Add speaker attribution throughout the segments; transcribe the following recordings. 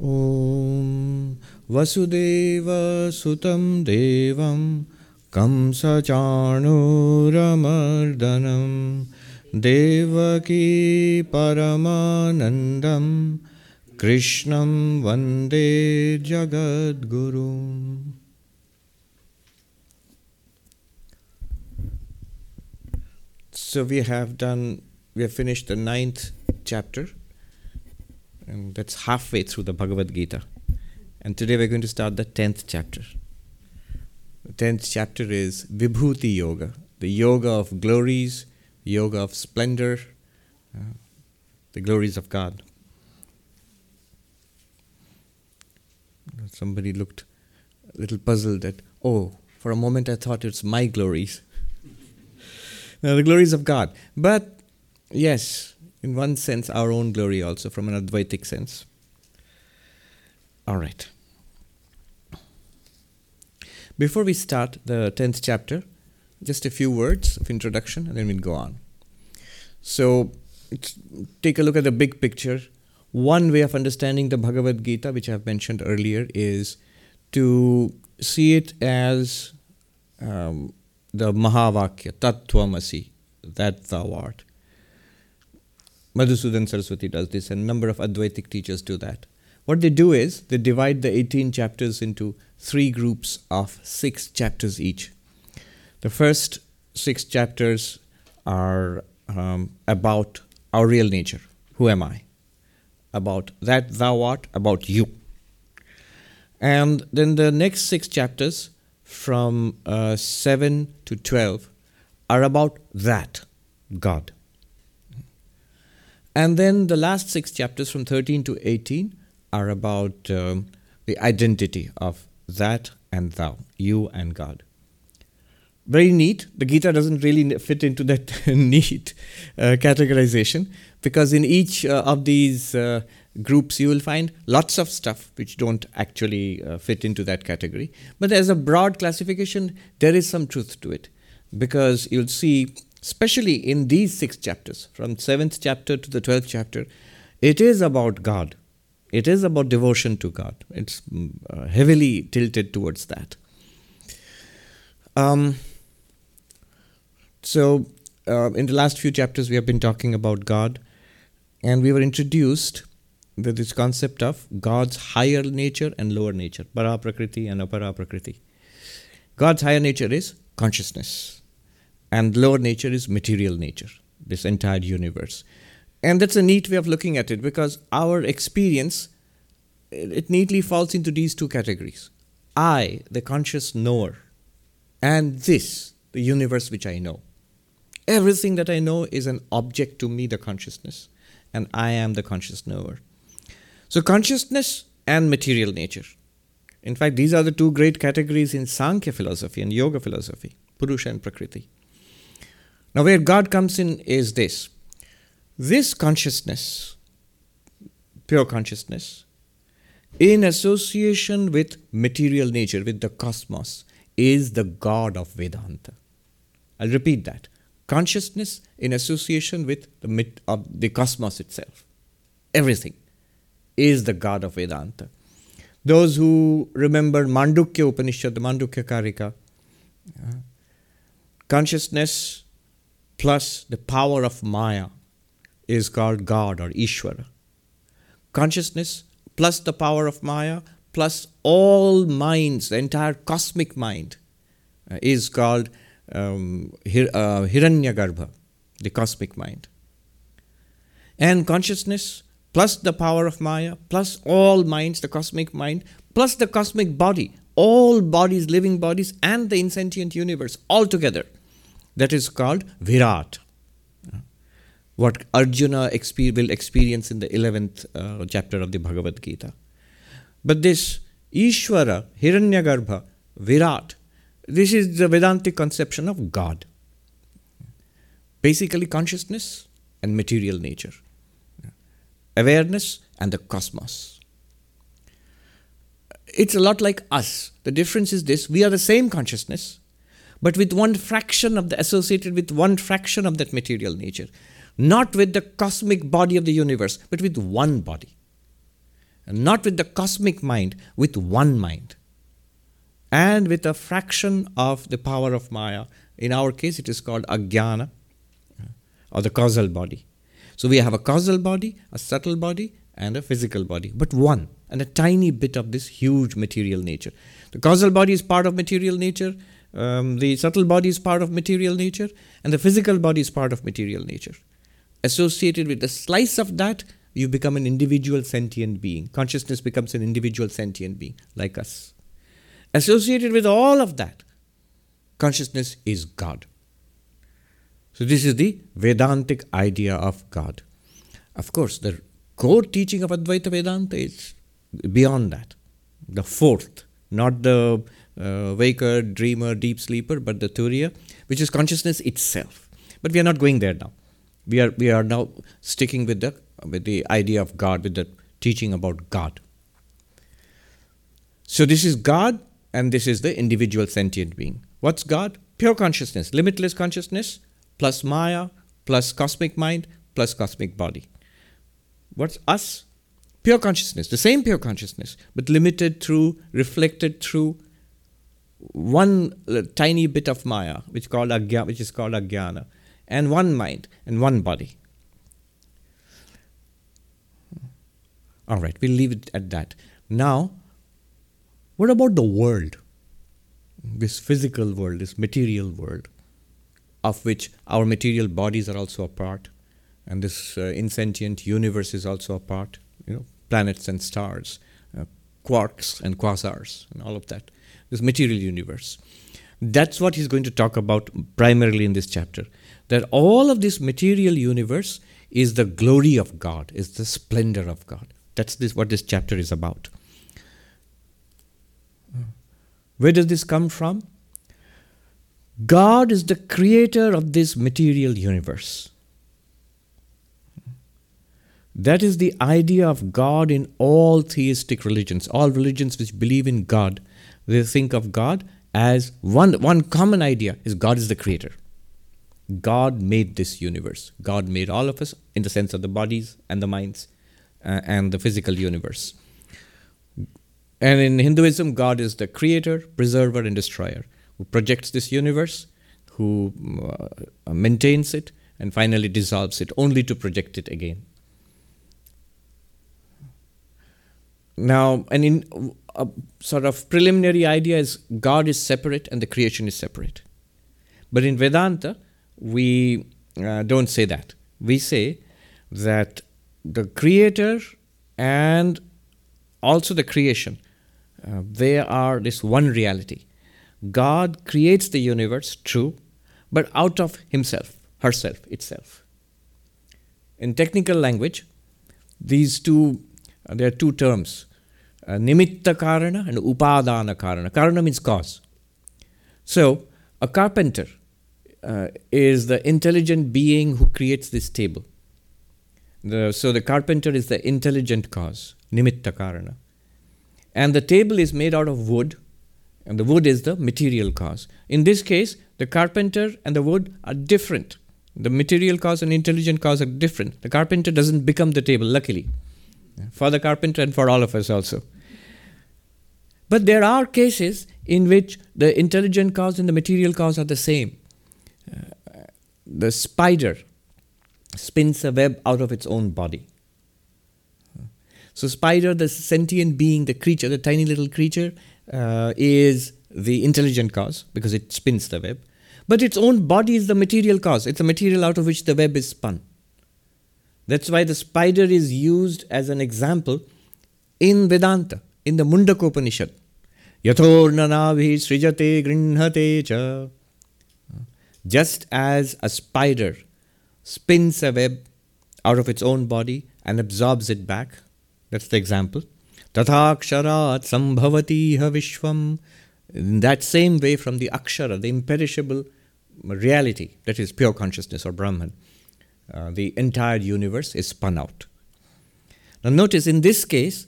Speaker 1: ॐ वसुदेवसुतं देवं कंसचाणूरमर्दनं देवकी परमानन्दं कृष्णं वंदे जगद्गुरुम् So we have done, we have finished the ninth chapter, and that's halfway through the Bhagavad Gita. And today we're going to start the tenth chapter. The tenth chapter is Vibhuti Yoga, the yoga of glories, yoga of splendor, uh, the glories of God. Somebody looked a little puzzled that, oh, for a moment I thought it's my glories. Now, the glories of God. But yes, in one sense, our own glory also, from an Advaitic sense. All right. Before we start the 10th chapter, just a few words of introduction and then we'll go on. So, take a look at the big picture. One way of understanding the Bhagavad Gita, which I have mentioned earlier, is to see it as um, the Mahavakya, Tattvamasi, that thou art. Madhusudan Saraswati does this, and a number of Advaitic teachers do that. What they do is they divide the 18 chapters into three groups of six chapters each. The first six chapters are um, about our real nature. Who am I? About that thou art, about you. And then the next six chapters, from uh, 7 to 12, are about that, God. And then the last six chapters, from 13 to 18, are about um, the identity of that and thou, you and God. Very neat. The Gita doesn't really fit into that neat uh, categorization because in each uh, of these uh, groups you will find lots of stuff which don't actually uh, fit into that category. But as a broad classification, there is some truth to it because you'll see, especially in these six chapters, from 7th chapter to the 12th chapter, it is about God. It is about devotion to God. It's uh, heavily tilted towards that. Um, so, uh, in the last few chapters, we have been talking about God, and we were introduced with this concept of God's higher nature and lower nature, para prakriti and apara prakriti. God's higher nature is consciousness, and lower nature is material nature, this entire universe. And that's a neat way of looking at it because our experience it neatly falls into these two categories. I, the conscious knower, and this, the universe which I know. Everything that I know is an object to me, the consciousness, and I am the conscious knower. So, consciousness and material nature. In fact, these are the two great categories in Sankhya philosophy and Yoga philosophy Purusha and Prakriti. Now, where God comes in is this this consciousness, pure consciousness, in association with material nature, with the cosmos, is the God of Vedanta. I'll repeat that. Consciousness in association with the, mit- of the cosmos itself. Everything is the God of Vedanta. Those who remember Mandukya Upanishad, the Mandukya Karika, consciousness plus the power of Maya is called God or Ishvara. Consciousness plus the power of Maya plus all minds, the entire cosmic mind, uh, is called um, Hir- uh, Hiranyagarbha, the cosmic mind. And consciousness plus the power of Maya, plus all minds, the cosmic mind, plus the cosmic body, all bodies, living bodies, and the insentient universe all together. That is called Virat. What Arjuna will experience in the 11th uh, chapter of the Bhagavad Gita. But this Ishvara, Hiranyagarbha, Virat, this is the Vedantic conception of God. Basically, consciousness and material nature awareness and the cosmos. It's a lot like us. The difference is this we are the same consciousness, but with one fraction of the associated with one fraction of that material nature. Not with the cosmic body of the universe, but with one body. and not with the cosmic mind, with one mind. And with a fraction of the power of Maya. In our case, it is called Ajnana, or the causal body. So we have a causal body, a subtle body, and a physical body, but one, and a tiny bit of this huge material nature. The causal body is part of material nature, um, the subtle body is part of material nature, and the physical body is part of material nature. Associated with a slice of that, you become an individual sentient being. Consciousness becomes an individual sentient being, like us. Associated with all of that, consciousness is God. So, this is the Vedantic idea of God. Of course, the core teaching of Advaita Vedanta is beyond that. The fourth, not the uh, waker, dreamer, deep sleeper, but the Turiya, which is consciousness itself. But we are not going there now. We are, we are now sticking with the, with the idea of God, with the teaching about God. So, this is God, and this is the individual sentient being. What's God? Pure consciousness, limitless consciousness, plus Maya, plus cosmic mind, plus cosmic body. What's us? Pure consciousness, the same pure consciousness, but limited through, reflected through one tiny bit of Maya, which, called agya, which is called Ajnana, and one mind and one body. All right, we'll leave it at that. Now, what about the world? This physical world, this material world, of which our material bodies are also a part, and this uh, insentient universe is also a part, you know, planets and stars, uh, quarks and quasars, and all of that this material universe. That's what he's going to talk about primarily in this chapter. That all of this material universe is the glory of God, is the splendor of God. That's this, what this chapter is about. Where does this come from? God is the creator of this material universe. That is the idea of God in all theistic religions, all religions which believe in God they think of God as one, one common idea is God is the creator. God made this universe. God made all of us in the sense of the bodies and the minds uh, and the physical universe. And in Hinduism, God is the creator, preserver, and destroyer who projects this universe, who uh, maintains it, and finally dissolves it, only to project it again. Now, and in a sort of preliminary idea is God is separate and the creation is separate. But in Vedanta, we uh, don't say that. We say that the creator and also the creation, uh, they are this one reality. God creates the universe, true, but out of himself, herself, itself. In technical language, these two, uh, there are two terms uh, nimitta karana and upadana karana. Karana means cause. So, a carpenter uh, is the intelligent being who creates this table. The, so, the carpenter is the intelligent cause, nimitta karana. And the table is made out of wood, and the wood is the material cause. In this case, the carpenter and the wood are different. The material cause and intelligent cause are different. The carpenter doesn't become the table, luckily, for the carpenter and for all of us also. But there are cases in which the intelligent cause and the material cause are the same. Uh, the spider spins a web out of its own body. So, spider, the sentient being, the creature, the tiny little creature, uh, is the intelligent cause because it spins the web. But its own body is the material cause. It's the material out of which the web is spun. That's why the spider is used as an example in Vedanta in the Mundakopanishad. Yathornanavi srijate grinhate cha. Just as a spider spins a web out of its own body and absorbs it back, that's the example. Tathaksharat sambhavati vishvam. In that same way, from the akshara, the imperishable reality, that is pure consciousness or Brahman, uh, the entire universe is spun out. Now, notice in this case,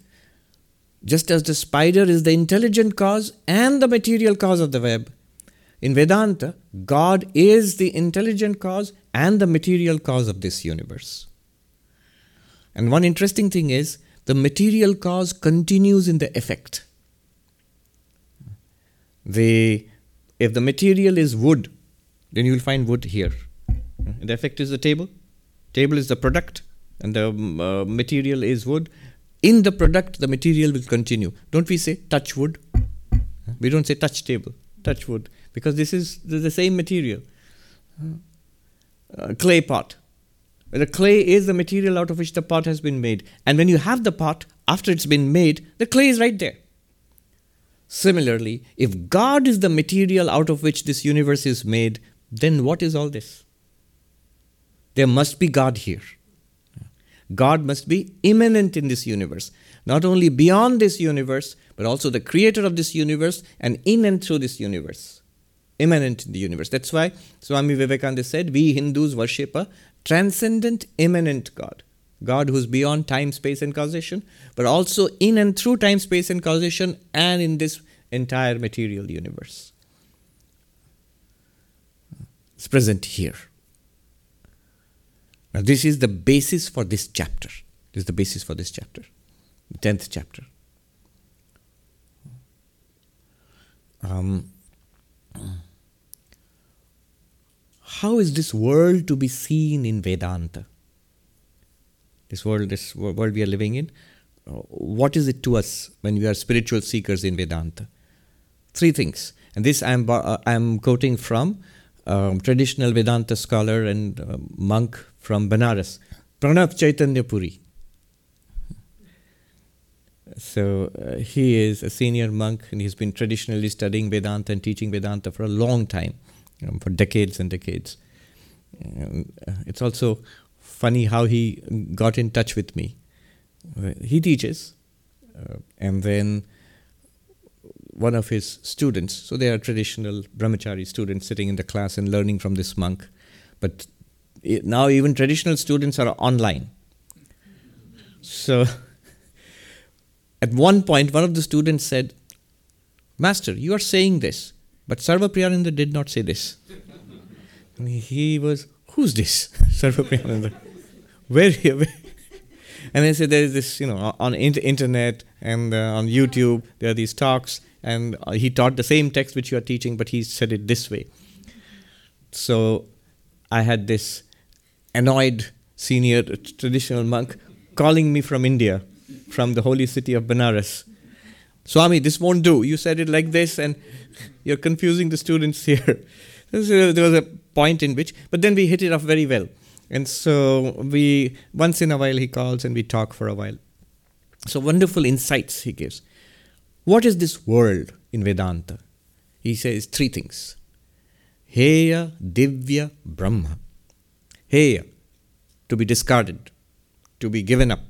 Speaker 1: just as the spider is the intelligent cause and the material cause of the web, in Vedanta, God is the intelligent cause and the material cause of this universe. And one interesting thing is the material cause continues in the effect. The, if the material is wood, then you will find wood here. The effect is the table. Table is the product, and the uh, material is wood. In the product, the material will continue. Don't we say touch wood? We don't say touch table, touch wood, because this is the same material. Uh, clay pot. The clay is the material out of which the pot has been made. And when you have the pot, after it's been made, the clay is right there. Similarly, if God is the material out of which this universe is made, then what is all this? There must be God here. God must be immanent in this universe, not only beyond this universe, but also the creator of this universe and in and through this universe. Immanent in the universe. That's why Swami Vivekananda said, We Hindus worship a transcendent, immanent God. God who's beyond time, space, and causation, but also in and through time, space, and causation, and in this entire material universe. It's present here. Now, this is the basis for this chapter. This is the basis for this chapter, the 10th chapter. Um, how is this world to be seen in Vedanta? this world, this world we are living in, uh, what is it to us when we are spiritual seekers in Vedanta? Three things. And this I am, uh, I am quoting from um, traditional Vedanta scholar and uh, monk from Banaras, Pranav Chaitanya Puri. So uh, he is a senior monk and he's been traditionally studying Vedanta and teaching Vedanta for a long time, um, for decades and decades. Uh, it's also funny how he got in touch with me. Uh, he teaches, uh, and then one of his students, so they are traditional brahmachari students sitting in the class and learning from this monk, but now even traditional students are online. So at one point, one of the students said, Master, you are saying this, but Sarvapriyananda did not say this. and he was, Who's this? Sarvapriyananda. Where, where? And I said, there is this, you know, on internet and uh, on YouTube, there are these talks, and he taught the same text which you are teaching, but he said it this way. So I had this annoyed senior traditional monk calling me from India, from the holy city of Benares. Swami, this won't do. You said it like this, and you're confusing the students here. there was a point in which, but then we hit it off very well. And so we once in a while he calls and we talk for a while. So wonderful insights he gives. What is this world in Vedanta? He says three things. Heya, Divya, Brahma. Heya, to be discarded, to be given up,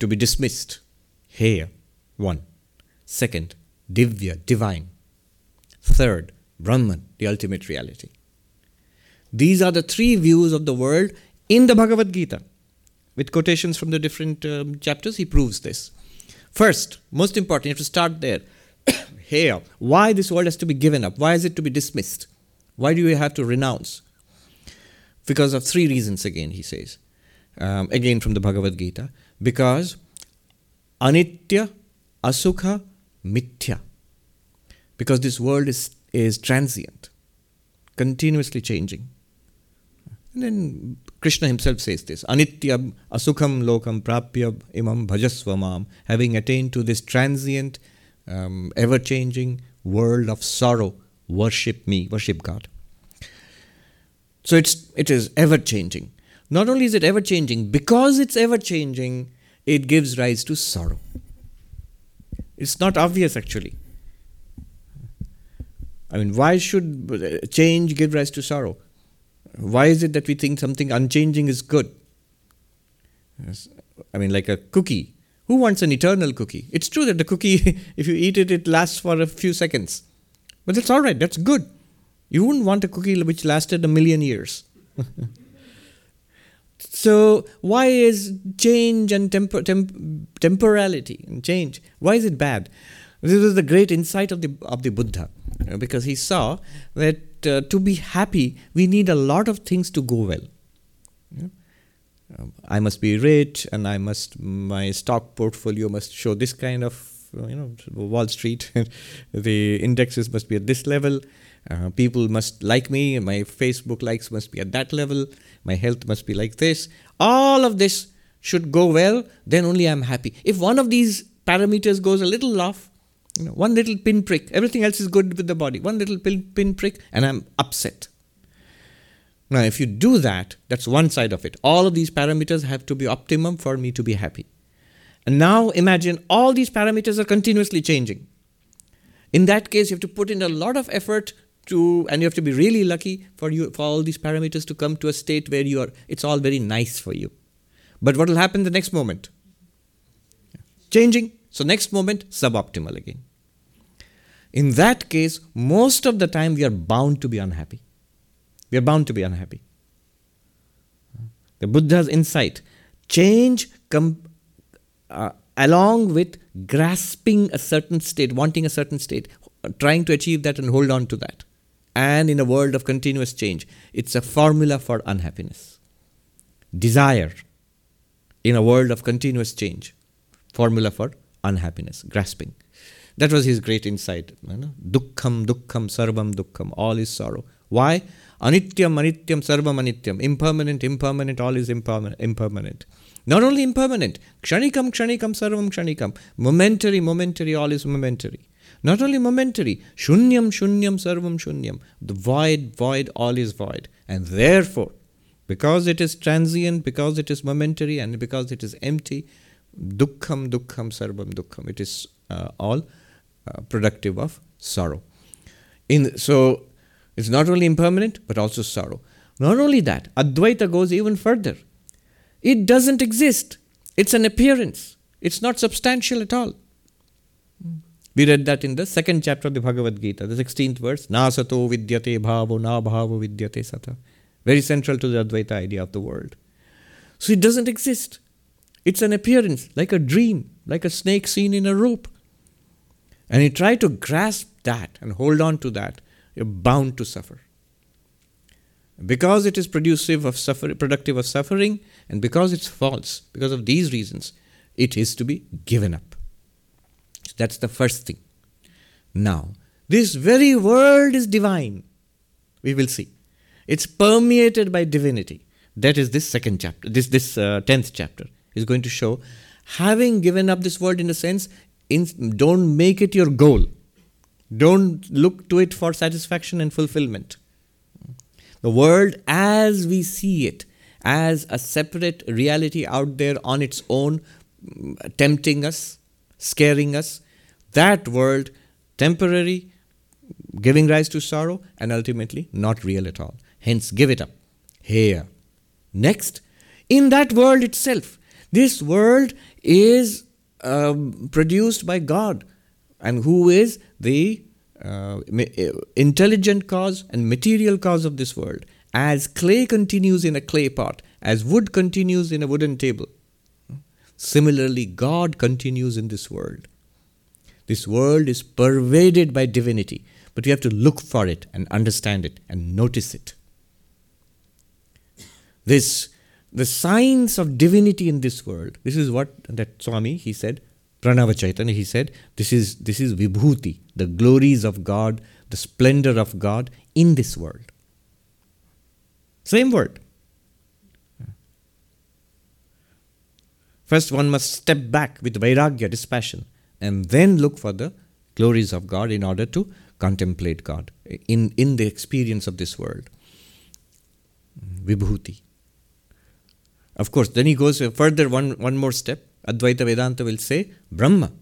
Speaker 1: to be dismissed. Heya, one. Second, Divya, divine. Third, Brahman, the ultimate reality. These are the three views of the world in the Bhagavad Gita. With quotations from the different um, chapters, he proves this. First, most important, you have to start there. Heya, why this world has to be given up? Why is it to be dismissed? Why do we have to renounce? Because of three reasons, again, he says. Um, again from the Bhagavad Gita. Because anitya, asukha, mithya. Because this world is, is transient, continuously changing. And then Krishna himself says this Anityam asukham lokam prapya imam bhajasvamam, having attained to this transient, um, ever changing world of sorrow, worship me, worship God. So it's, it is ever changing. Not only is it ever changing, because it's ever changing, it gives rise to sorrow. It's not obvious actually. I mean, why should change give rise to sorrow? Why is it that we think something unchanging is good? I mean, like a cookie. Who wants an eternal cookie? It's true that the cookie, if you eat it, it lasts for a few seconds. But that's all right, that's good. You wouldn't want a cookie which lasted a million years. so, why is change and temp- temp- temporality and change, why is it bad? This was the great insight of the, of the Buddha, because he saw that uh, to be happy, we need a lot of things to go well. Yeah? um, I must be rich, and I must my stock portfolio must show this kind of you know Wall Street. the indexes must be at this level. Uh, people must like me. My Facebook likes must be at that level. My health must be like this. All of this should go well. Then only I'm happy. If one of these parameters goes a little off, you know, one little pinprick, everything else is good with the body. One little pin, pinprick, and I'm upset. Now, if you do that, that's one side of it. All of these parameters have to be optimum for me to be happy. And now imagine all these parameters are continuously changing. In that case, you have to put in a lot of effort to, and you have to be really lucky for you for all these parameters to come to a state where you are. It's all very nice for you. But what will happen the next moment? Changing. So next moment, suboptimal again. In that case, most of the time we are bound to be unhappy. We are bound to be unhappy. The Buddha's insight change com- uh, along with grasping a certain state, wanting a certain state, trying to achieve that and hold on to that. And in a world of continuous change, it's a formula for unhappiness. Desire in a world of continuous change, formula for unhappiness, grasping. That was his great insight. You know? Dukkham, dukkham, sarvam, dukkham. All is sorrow. Why? Anityam, anityam, sarvam, anityam. Impermanent, impermanent, all is impermanent. Not only impermanent, kshanikam, kshanikam, sarvam, kshanikam. Momentary, momentary, all is momentary. Not only momentary, shunyam, shunyam, sarvam, shunyam. The void, void, all is void. And therefore, because it is transient, because it is momentary, and because it is empty, dukkham, dukkham, sarvam, dukkham. It is uh, all uh, productive of sorrow. In, so it's not only impermanent, but also sorrow. Not only that, Advaita goes even further. It doesn't exist. It's an appearance. It's not substantial at all. We read that in the second chapter of the Bhagavad Gita, the 16th verse. Nasato vidyate bhavo na bhavo vidyate sata. Very central to the Advaita idea of the world. So it doesn't exist. It's an appearance, like a dream, like a snake seen in a rope. And you try to grasp that and hold on to that, you're bound to suffer. Because it is producive of suffer- productive of suffering, and because it's false, because of these reasons, it is to be given up. So that's the first thing. Now, this very world is divine. We will see. It's permeated by divinity. That is this second chapter, this this uh, tenth chapter is going to show. Having given up this world in a sense, in, don't make it your goal. Don't look to it for satisfaction and fulfillment. The world as we see it, as a separate reality out there on its own, tempting us, scaring us, that world, temporary, giving rise to sorrow, and ultimately not real at all. Hence, give it up. Heya. Next, in that world itself, this world is um, produced by God, and who is the uh, intelligent cause and material cause of this world. As clay continues in a clay pot, as wood continues in a wooden table, similarly, God continues in this world. This world is pervaded by divinity, but we have to look for it and understand it and notice it. This the signs of divinity in this world. This is what that Swami he said, Pranava Chaitanya, he said, this is this is vibhuti, the glories of God, the splendor of God in this world. Same word. First, one must step back with vairagya, dispassion, and then look for the glories of God in order to contemplate God in, in the experience of this world. Vibhuti. Of course, then he goes further one, one more step. Advaita Vedanta will say Brahma.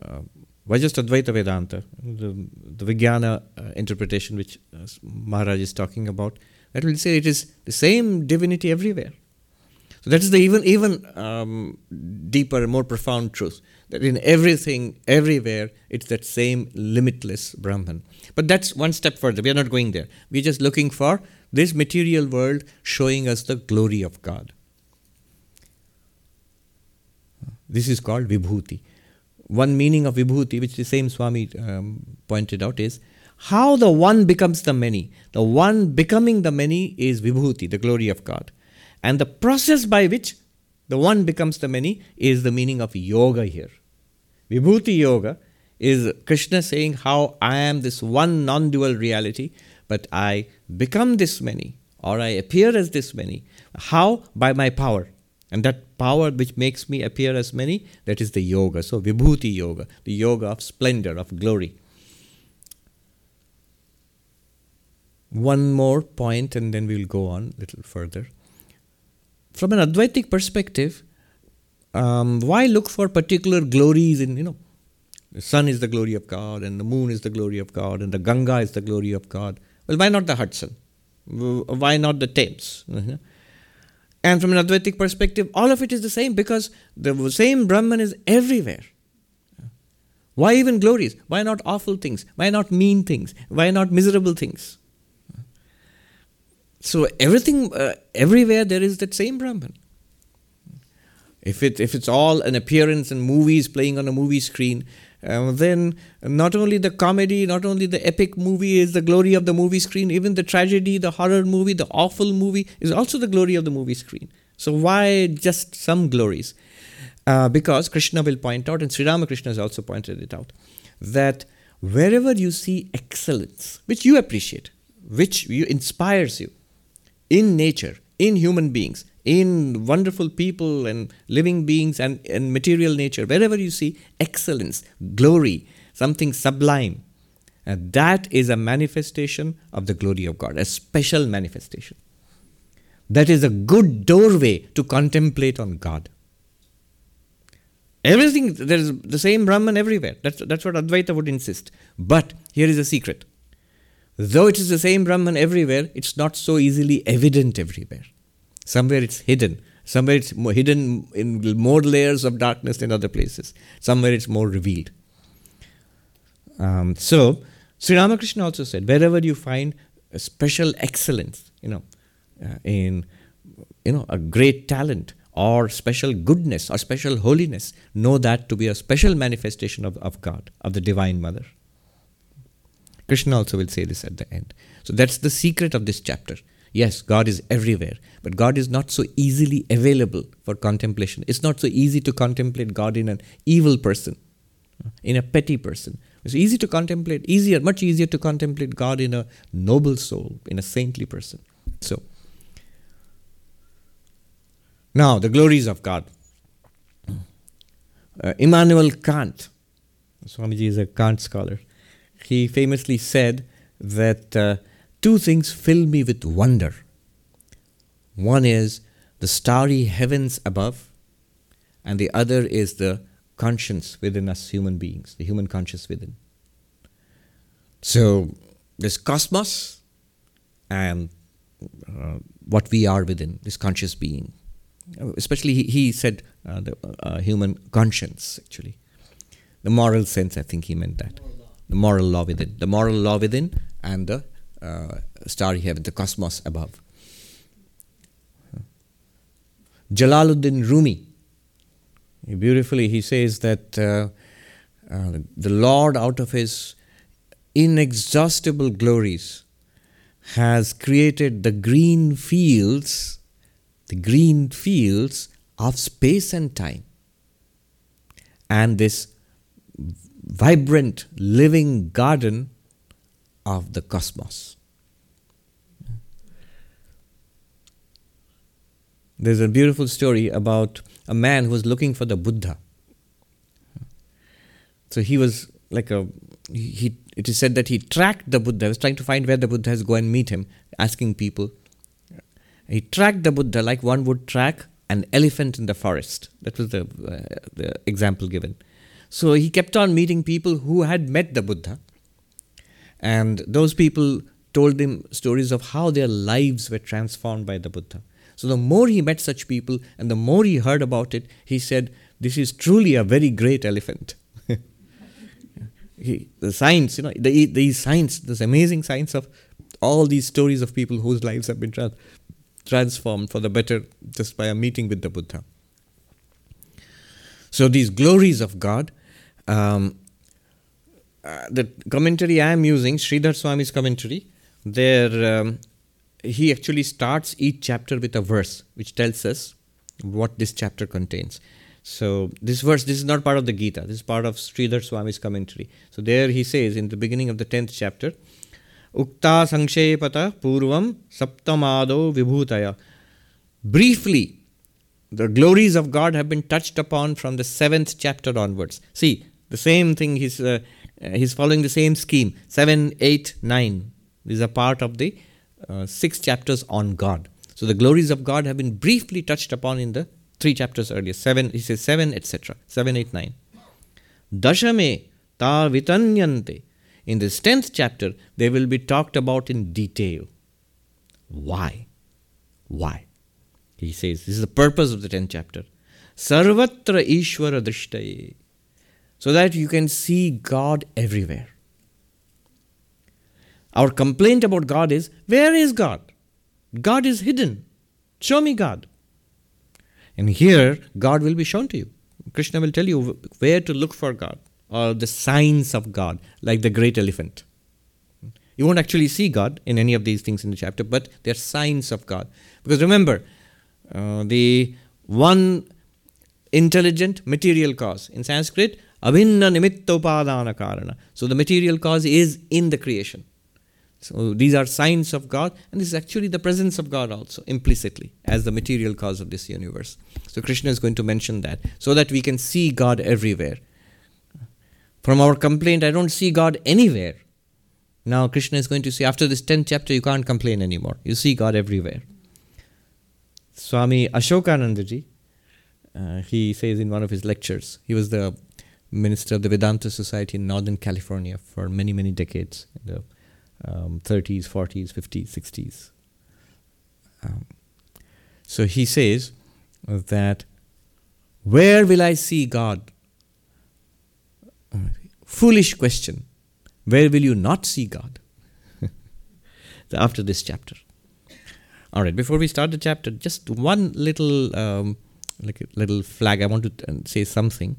Speaker 1: Uh, why just Advaita Vedanta? The, the Vijnana uh, interpretation which uh, Maharaj is talking about, that will say it is the same divinity everywhere. So that is the even even um, deeper, more profound truth that in everything, everywhere, it's that same limitless Brahman. But that's one step further. We are not going there. We're just looking for this material world showing us the glory of God. This is called Vibhuti. One meaning of Vibhuti, which the same Swami um, pointed out, is how the one becomes the many. The one becoming the many is Vibhuti, the glory of God. And the process by which the one becomes the many is the meaning of yoga here. Vibhuti yoga is Krishna saying how I am this one non dual reality, but I become this many or I appear as this many. How? By my power. And that power which makes me appear as many, that is the yoga. So, Vibhuti yoga, the yoga of splendor, of glory. One more point, and then we'll go on a little further. From an Advaitic perspective, um, why look for particular glories in, you know, the sun is the glory of God, and the moon is the glory of God, and the Ganga is the glory of God? Well, why not the Hudson? Why not the Thames? Uh-huh. And from an Advaitic perspective, all of it is the same because the same Brahman is everywhere. Why even glories? Why not awful things? Why not mean things? Why not miserable things? So everything, uh, everywhere there is that same Brahman. If it if it's all an appearance in movies playing on a movie screen, uh, then not only the comedy, not only the epic movie is the glory of the movie screen, even the tragedy, the horror movie, the awful movie is also the glory of the movie screen. So why just some glories? Uh, because Krishna will point out, and Sri Ramakrishna has also pointed it out, that wherever you see excellence, which you appreciate, which you inspires you in nature, in human beings, in wonderful people and living beings and, and material nature, wherever you see excellence, glory, something sublime, uh, that is a manifestation of the glory of God, a special manifestation. That is a good doorway to contemplate on God. Everything, there is the same Brahman everywhere. That's, that's what Advaita would insist. But here is a secret. Though it is the same Brahman everywhere, it's not so easily evident everywhere. Somewhere it's hidden. Somewhere it's hidden in more layers of darkness than other places. Somewhere it's more revealed. Um, so, Sri Ramakrishna also said, wherever you find a special excellence, you know, uh, in you know a great talent or special goodness or special holiness, know that to be a special manifestation of, of God, of the Divine Mother. Krishna also will say this at the end. So that's the secret of this chapter. Yes, God is everywhere, but God is not so easily available for contemplation. It's not so easy to contemplate God in an evil person, in a petty person. It's easy to contemplate, easier, much easier to contemplate God in a noble soul, in a saintly person. So, now the glories of God. Uh, Immanuel Kant, Swamiji is a Kant scholar, he famously said that. Uh, two things fill me with wonder. One is the starry heavens above, and the other is the conscience within us human beings, the human conscience within. So, this cosmos and uh, what we are within, this conscious being. Especially, he, he said uh, the uh, human conscience, actually. The moral sense, I think he meant that. The moral law within. The moral law within and the uh, starry heaven, the cosmos above. Jalaluddin Rumi, beautifully, he says that uh, uh, the Lord, out of his inexhaustible glories, has created the green fields, the green fields of space and time. And this vibrant, living garden of the cosmos. There's a beautiful story about a man who was looking for the Buddha. So he was like a he. It is said that he tracked the Buddha. He was trying to find where the Buddha is. Go and meet him, asking people. He tracked the Buddha like one would track an elephant in the forest. That was the uh, the example given. So he kept on meeting people who had met the Buddha, and those people told him stories of how their lives were transformed by the Buddha. So the more he met such people and the more he heard about it, he said, This is truly a very great elephant. he, the science, you know, the, the science, this amazing science of all these stories of people whose lives have been tra- transformed for the better just by a meeting with the Buddha. So these glories of God, um, uh, the commentary I am using, Sridhar Swami's commentary, there um, he actually starts each chapter with a verse which tells us what this chapter contains. So this verse, this is not part of the Gita. This is part of Sridhar Swami's commentary. So there he says in the beginning of the tenth chapter, Ukta Sankshepata Purvam Saptamado Vibhutaya. Briefly, the glories of God have been touched upon from the seventh chapter onwards. See, the same thing, he's, uh, he's following the same scheme. 7, 8, 9. These are part of the uh, six chapters on God. So the glories of God have been briefly touched upon in the three chapters earlier. Seven, he says seven, etc. Seven, eight, nine. Dashame ta vitanyante. In this tenth chapter, they will be talked about in detail. Why? Why? He says this is the purpose of the tenth chapter. Sarvatra Ishwara Drishtaye. So that you can see God everywhere. Our complaint about God is where is God? God is hidden. Show me God. And here, God will be shown to you. Krishna will tell you where to look for God or the signs of God, like the great elephant. You won't actually see God in any of these things in the chapter, but they're signs of God. Because remember, uh, the one intelligent material cause. In Sanskrit, abhinna nimittopadana karana. So the material cause is in the creation. So these are signs of God, and this is actually the presence of God also, implicitly, as the material cause of this universe. So Krishna is going to mention that, so that we can see God everywhere. From our complaint, I don't see God anywhere. Now Krishna is going to say, after this 10th chapter, you can't complain anymore. You see God everywhere. Swami Ashokanandaji, uh, he says in one of his lectures, he was the minister of the Vedanta Society in Northern California for many, many decades. The, um, 30s, 40s, 50s, 60s. Um, so he says that where will I see God? Foolish question. Where will you not see God? After this chapter. All right, before we start the chapter, just one little, um, like a little flag. I want to uh, say something.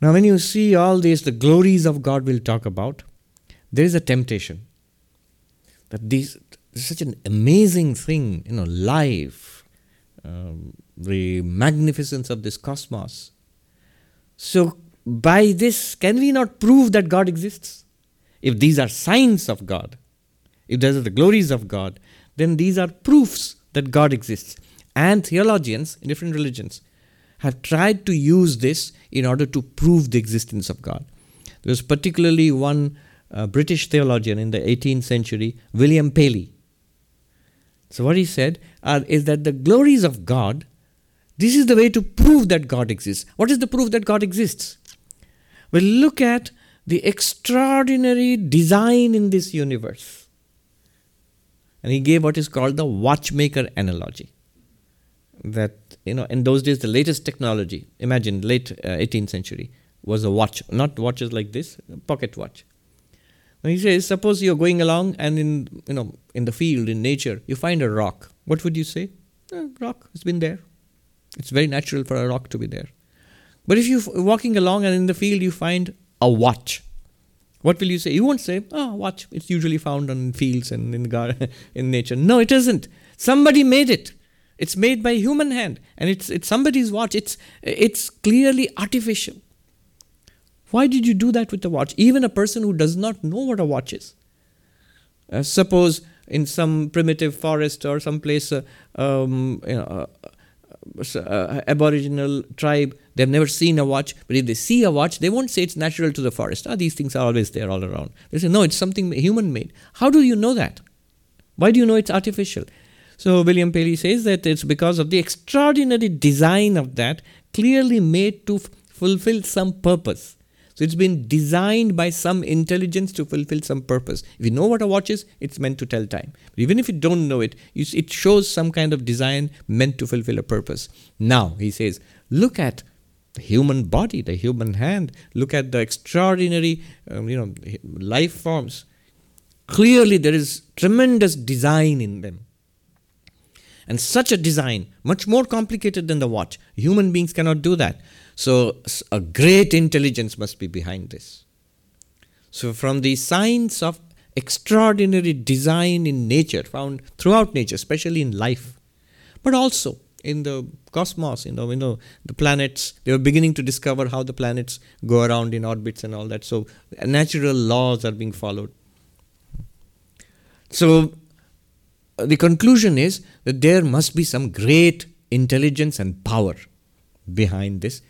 Speaker 1: Now, when you see all this, the glories of God we'll talk about, there is a temptation that this is such an amazing thing, you know, life, um, the magnificence of this cosmos. So, by this, can we not prove that God exists? If these are signs of God, if these are the glories of God, then these are proofs that God exists. And theologians in different religions have tried to use this in order to prove the existence of God. There was particularly one a British theologian in the 18th century, William Paley. So, what he said uh, is that the glories of God, this is the way to prove that God exists. What is the proof that God exists? Well, look at the extraordinary design in this universe. And he gave what is called the watchmaker analogy. That, you know, in those days, the latest technology, imagine late uh, 18th century, was a watch, not watches like this, pocket watch. He says, suppose you're going along and in you know in the field in nature you find a rock. What would you say? Eh, rock. It's been there. It's very natural for a rock to be there. But if you're walking along and in the field you find a watch, what will you say? You won't say, "Oh, watch." It's usually found on fields and in garden, in nature. No, it isn't. Somebody made it. It's made by human hand, and it's it's somebody's watch. It's it's clearly artificial. Why did you do that with the watch? Even a person who does not know what a watch is. Uh, suppose in some primitive forest or some place, uh, um, you know, uh, uh, aboriginal tribe, they've never seen a watch, but if they see a watch, they won't say it's natural to the forest. Ah, these things are always there all around. They say, no, it's something human made. How do you know that? Why do you know it's artificial? So William Paley says that it's because of the extraordinary design of that, clearly made to f- fulfill some purpose. So it's been designed by some intelligence to fulfill some purpose. If you know what a watch is, it's meant to tell time. But even if you don't know it, it shows some kind of design meant to fulfill a purpose. Now, he says, look at the human body, the human hand. Look at the extraordinary, um, you know, life forms. Clearly, there is tremendous design in them. And such a design, much more complicated than the watch. Human beings cannot do that. So, a great intelligence must be behind this. So, from the signs of extraordinary design in nature, found throughout nature, especially in life, but also in the cosmos, you know, you know, the planets, they were beginning to discover how the planets go around in orbits and all that. So natural laws are being followed. So uh, the conclusion is that there must be some great intelligence and power behind this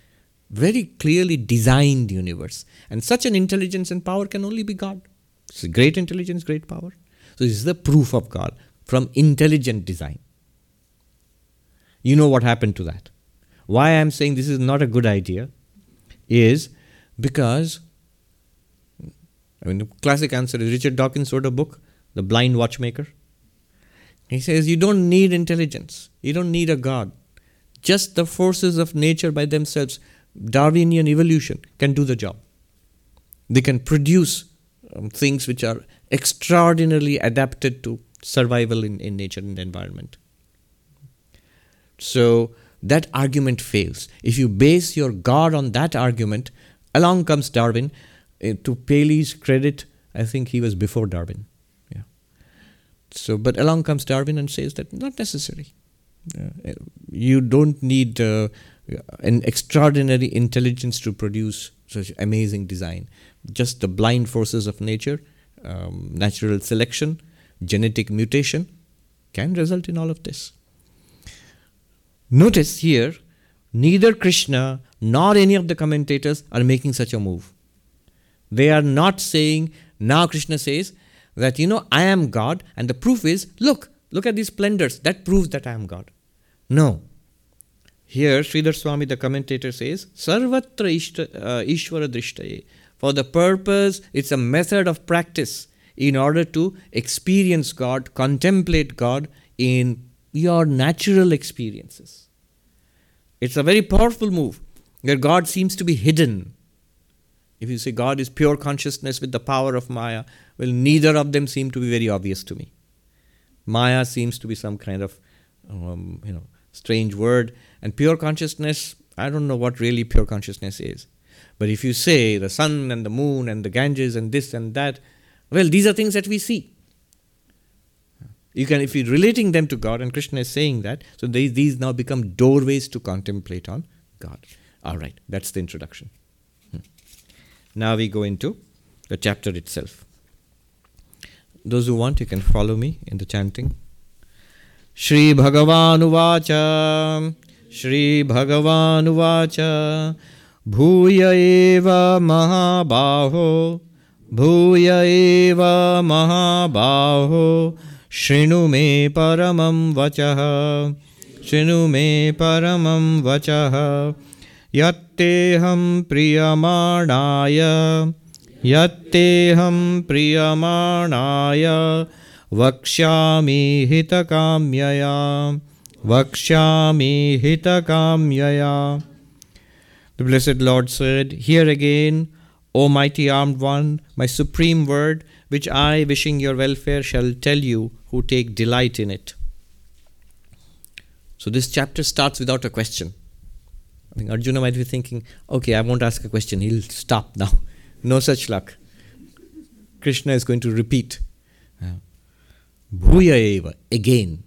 Speaker 1: very clearly designed universe. And such an intelligence and power can only be God. It's a great intelligence, great power. So this is the proof of God from intelligent design. You know what happened to that. Why I'm saying this is not a good idea is because I mean the classic answer is Richard Dawkins wrote a book, The Blind Watchmaker. He says you don't need intelligence. You don't need a God. Just the forces of nature by themselves, Darwinian evolution, can do the job. They can produce um, things which are extraordinarily adapted to survival in, in nature and environment. So that argument fails. If you base your God on that argument, along comes Darwin. Uh, to Paley's credit, I think he was before Darwin. Yeah. So, but along comes Darwin and says that not necessary. Uh, you don't need uh, an extraordinary intelligence to produce such amazing design. Just the blind forces of nature, um, natural selection, genetic mutation can result in all of this. Notice here, neither Krishna nor any of the commentators are making such a move. They are not saying, now Krishna says that, you know, I am God, and the proof is, look, look at these splendors, that proves that I am God. No. Here, Sridhar Swami, the commentator, says, Sarvatra uh, Ishvara Drishtaye. For the purpose, it's a method of practice in order to experience God, contemplate God in your natural experiences. It's a very powerful move where God seems to be hidden. If you say God is pure consciousness with the power of Maya, well, neither of them seem to be very obvious to me. Maya seems to be some kind of, um, you know, strange word, and pure consciousness, I don't know what really pure consciousness is. But if you say the sun and the moon and the Ganges and this and that, well, these are things that we see. You can, if you're relating them to God, and Krishna is saying that, so they, these now become doorways to contemplate on God. All right, that's the introduction. Hmm. Now we go into the chapter itself. Those who want, you can follow me in the chanting. श्रीभगवानुवाच। श्रीभगवानुवाच। भूय एव महाबाहो। भूय एव महाबाहो। शृणु मे परमं वचः। शृणु मे परमं वचः। यत्तेऽहं प्रियमाणाय। यत्तेऽहं प्रियमाणाय। वक्ष्यामि हितकाम्यया वक्ष्यामि हितकाम्यया The blessed Lord said, Hear again, O mighty armed one, my supreme word, which I, wishing your welfare, shall tell you who take delight in it. So this chapter starts without a question. I think Arjuna might be thinking, okay, I won't ask a question, he'll stop now. No such luck. Krishna is going to repeat. Bhuya eva, again.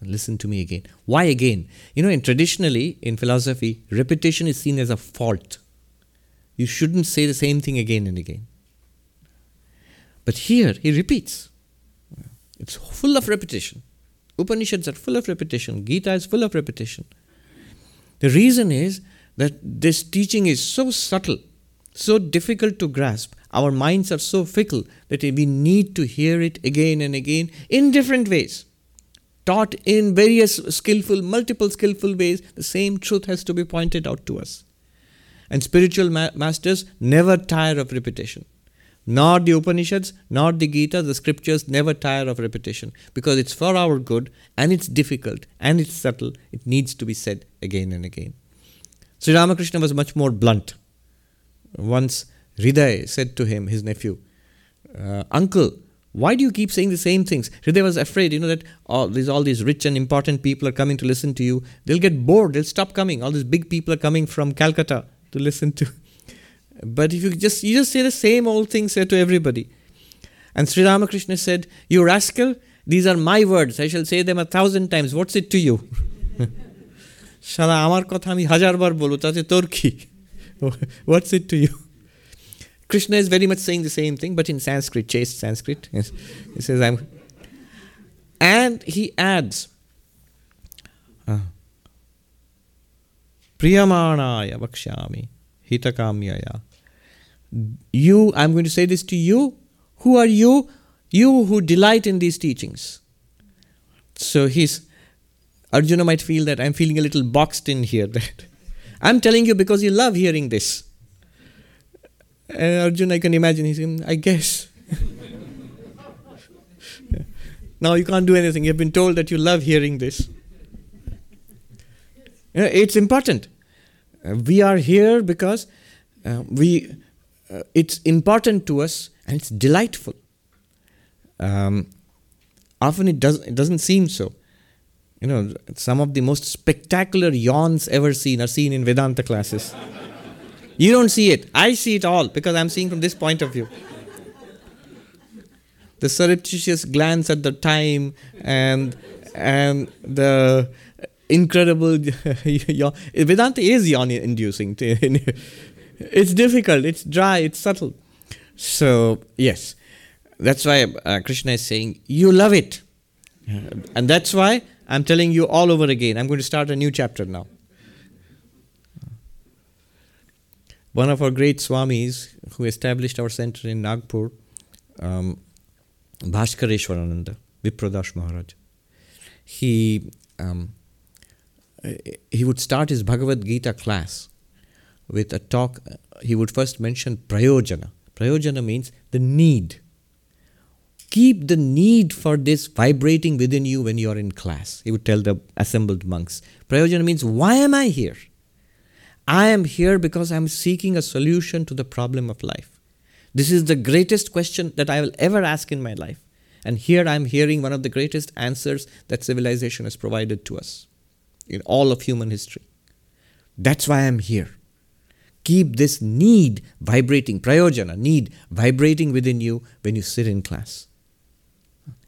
Speaker 1: Listen to me again. Why again? You know, in traditionally in philosophy, repetition is seen as a fault. You shouldn't say the same thing again and again. But here he repeats. It's full of repetition. Upanishads are full of repetition. Gita is full of repetition. The reason is that this teaching is so subtle, so difficult to grasp. Our minds are so fickle that we need to hear it again and again in different ways. Taught in various skillful, multiple skillful ways, the same truth has to be pointed out to us. And spiritual ma- masters never tire of repetition. Nor the Upanishads, nor the Gita, the scriptures never tire of repetition because it's for our good and it's difficult and it's subtle. It needs to be said again and again. Sri Ramakrishna was much more blunt once Hriday said to him, his nephew, uh, Uncle, why do you keep saying the same things? Hriday was afraid, you know, that all these, all these rich and important people are coming to listen to you. They'll get bored, they'll stop coming. All these big people are coming from Calcutta to listen to. but if you just you just say the same old thing say to everybody. And Sri Ramakrishna said, You rascal, these are my words. I shall say them a thousand times. What's it to you? সারা আমার কথা হাজারবার বলবো তাতে তোর What's it to you? Krishna is very much saying the same thing, but in Sanskrit, chaste Sanskrit. He says, I'm. And he adds, uh, Priyamanaya Vakshyami Hitakamyaya. You, I'm going to say this to you. Who are you? You who delight in these teachings. So he's Arjuna might feel that I'm feeling a little boxed in here. That I'm telling you because you love hearing this. And Arjuna, I can imagine, he's saying, I guess. now you can't do anything. You've been told that you love hearing this. It's important. Uh, we are here because uh, we. Uh, it's important to us and it's delightful. Um, often it does. It doesn't seem so. You know, some of the most spectacular yawns ever seen are seen in Vedanta classes. You don't see it. I see it all because I'm seeing from this point of view. The surreptitious glance at the time and and the incredible yawn. Vedanta is yawn inducing. it's difficult, it's dry, it's subtle. So, yes, that's why uh, Krishna is saying, You love it. And that's why I'm telling you all over again. I'm going to start a new chapter now. One of our great Swamis who established our center in Nagpur, um, Bhaskareshwarananda, Vipradash Maharaj, he, um, he would start his Bhagavad Gita class with a talk. He would first mention prayojana. Prayojana means the need keep the need for this vibrating within you when you are in class. He would tell the assembled monks. Prayojana means, why am I here? I am here because I am seeking a solution to the problem of life. This is the greatest question that I will ever ask in my life. And here I am hearing one of the greatest answers that civilization has provided to us in all of human history. That's why I am here. Keep this need vibrating, prayojana, need vibrating within you when you sit in class.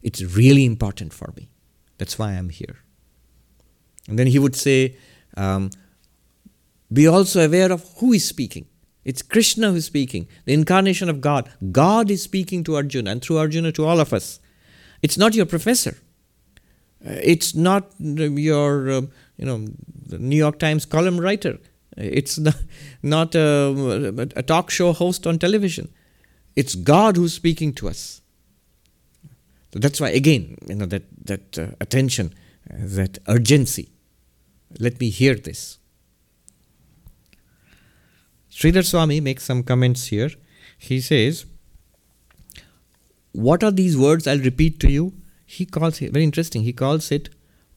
Speaker 1: It's really important for me. That's why I'm here. And then he would say, um, Be also aware of who is speaking. It's Krishna who's speaking, the incarnation of God. God is speaking to Arjuna and through Arjuna to all of us. It's not your professor. Uh, it's not your, uh, you know, New York Times column writer. It's not, not a, a talk show host on television. It's God who's speaking to us. So that's why, again, you know, that, that uh, attention, uh, that urgency. Let me hear this. Sridhar Swami makes some comments here. He says, What are these words? I'll repeat to you. He calls it, very interesting, he calls it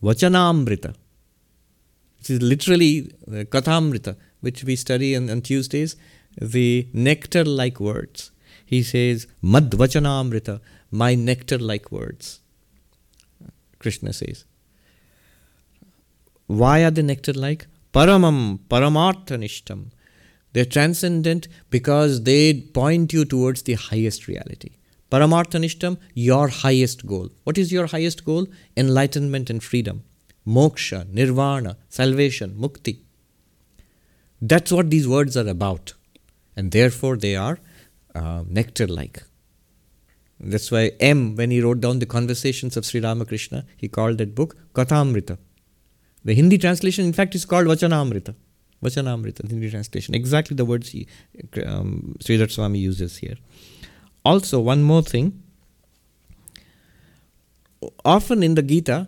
Speaker 1: Vachanamrita. Which is literally the Kathamrita, which we study on, on Tuesdays, the nectar like words. He says, Madvachanamrita, my nectar like words. Krishna says. Why are they nectar like? Paramam, paramarthanishtam. They're transcendent because they point you towards the highest reality. Paramarthanishtam, your highest goal. What is your highest goal? Enlightenment and freedom. Moksha, nirvana, salvation, mukti. That's what these words are about. And therefore they are uh, nectar like. That's why M, when he wrote down the conversations of Sri Ramakrishna, he called that book Kathamrita. The Hindi translation, in fact, is called Vachanamrita. Vachanamrita, the Hindi translation. Exactly the words he, um, Sridhar Swami uses here. Also, one more thing. Often in the Gita,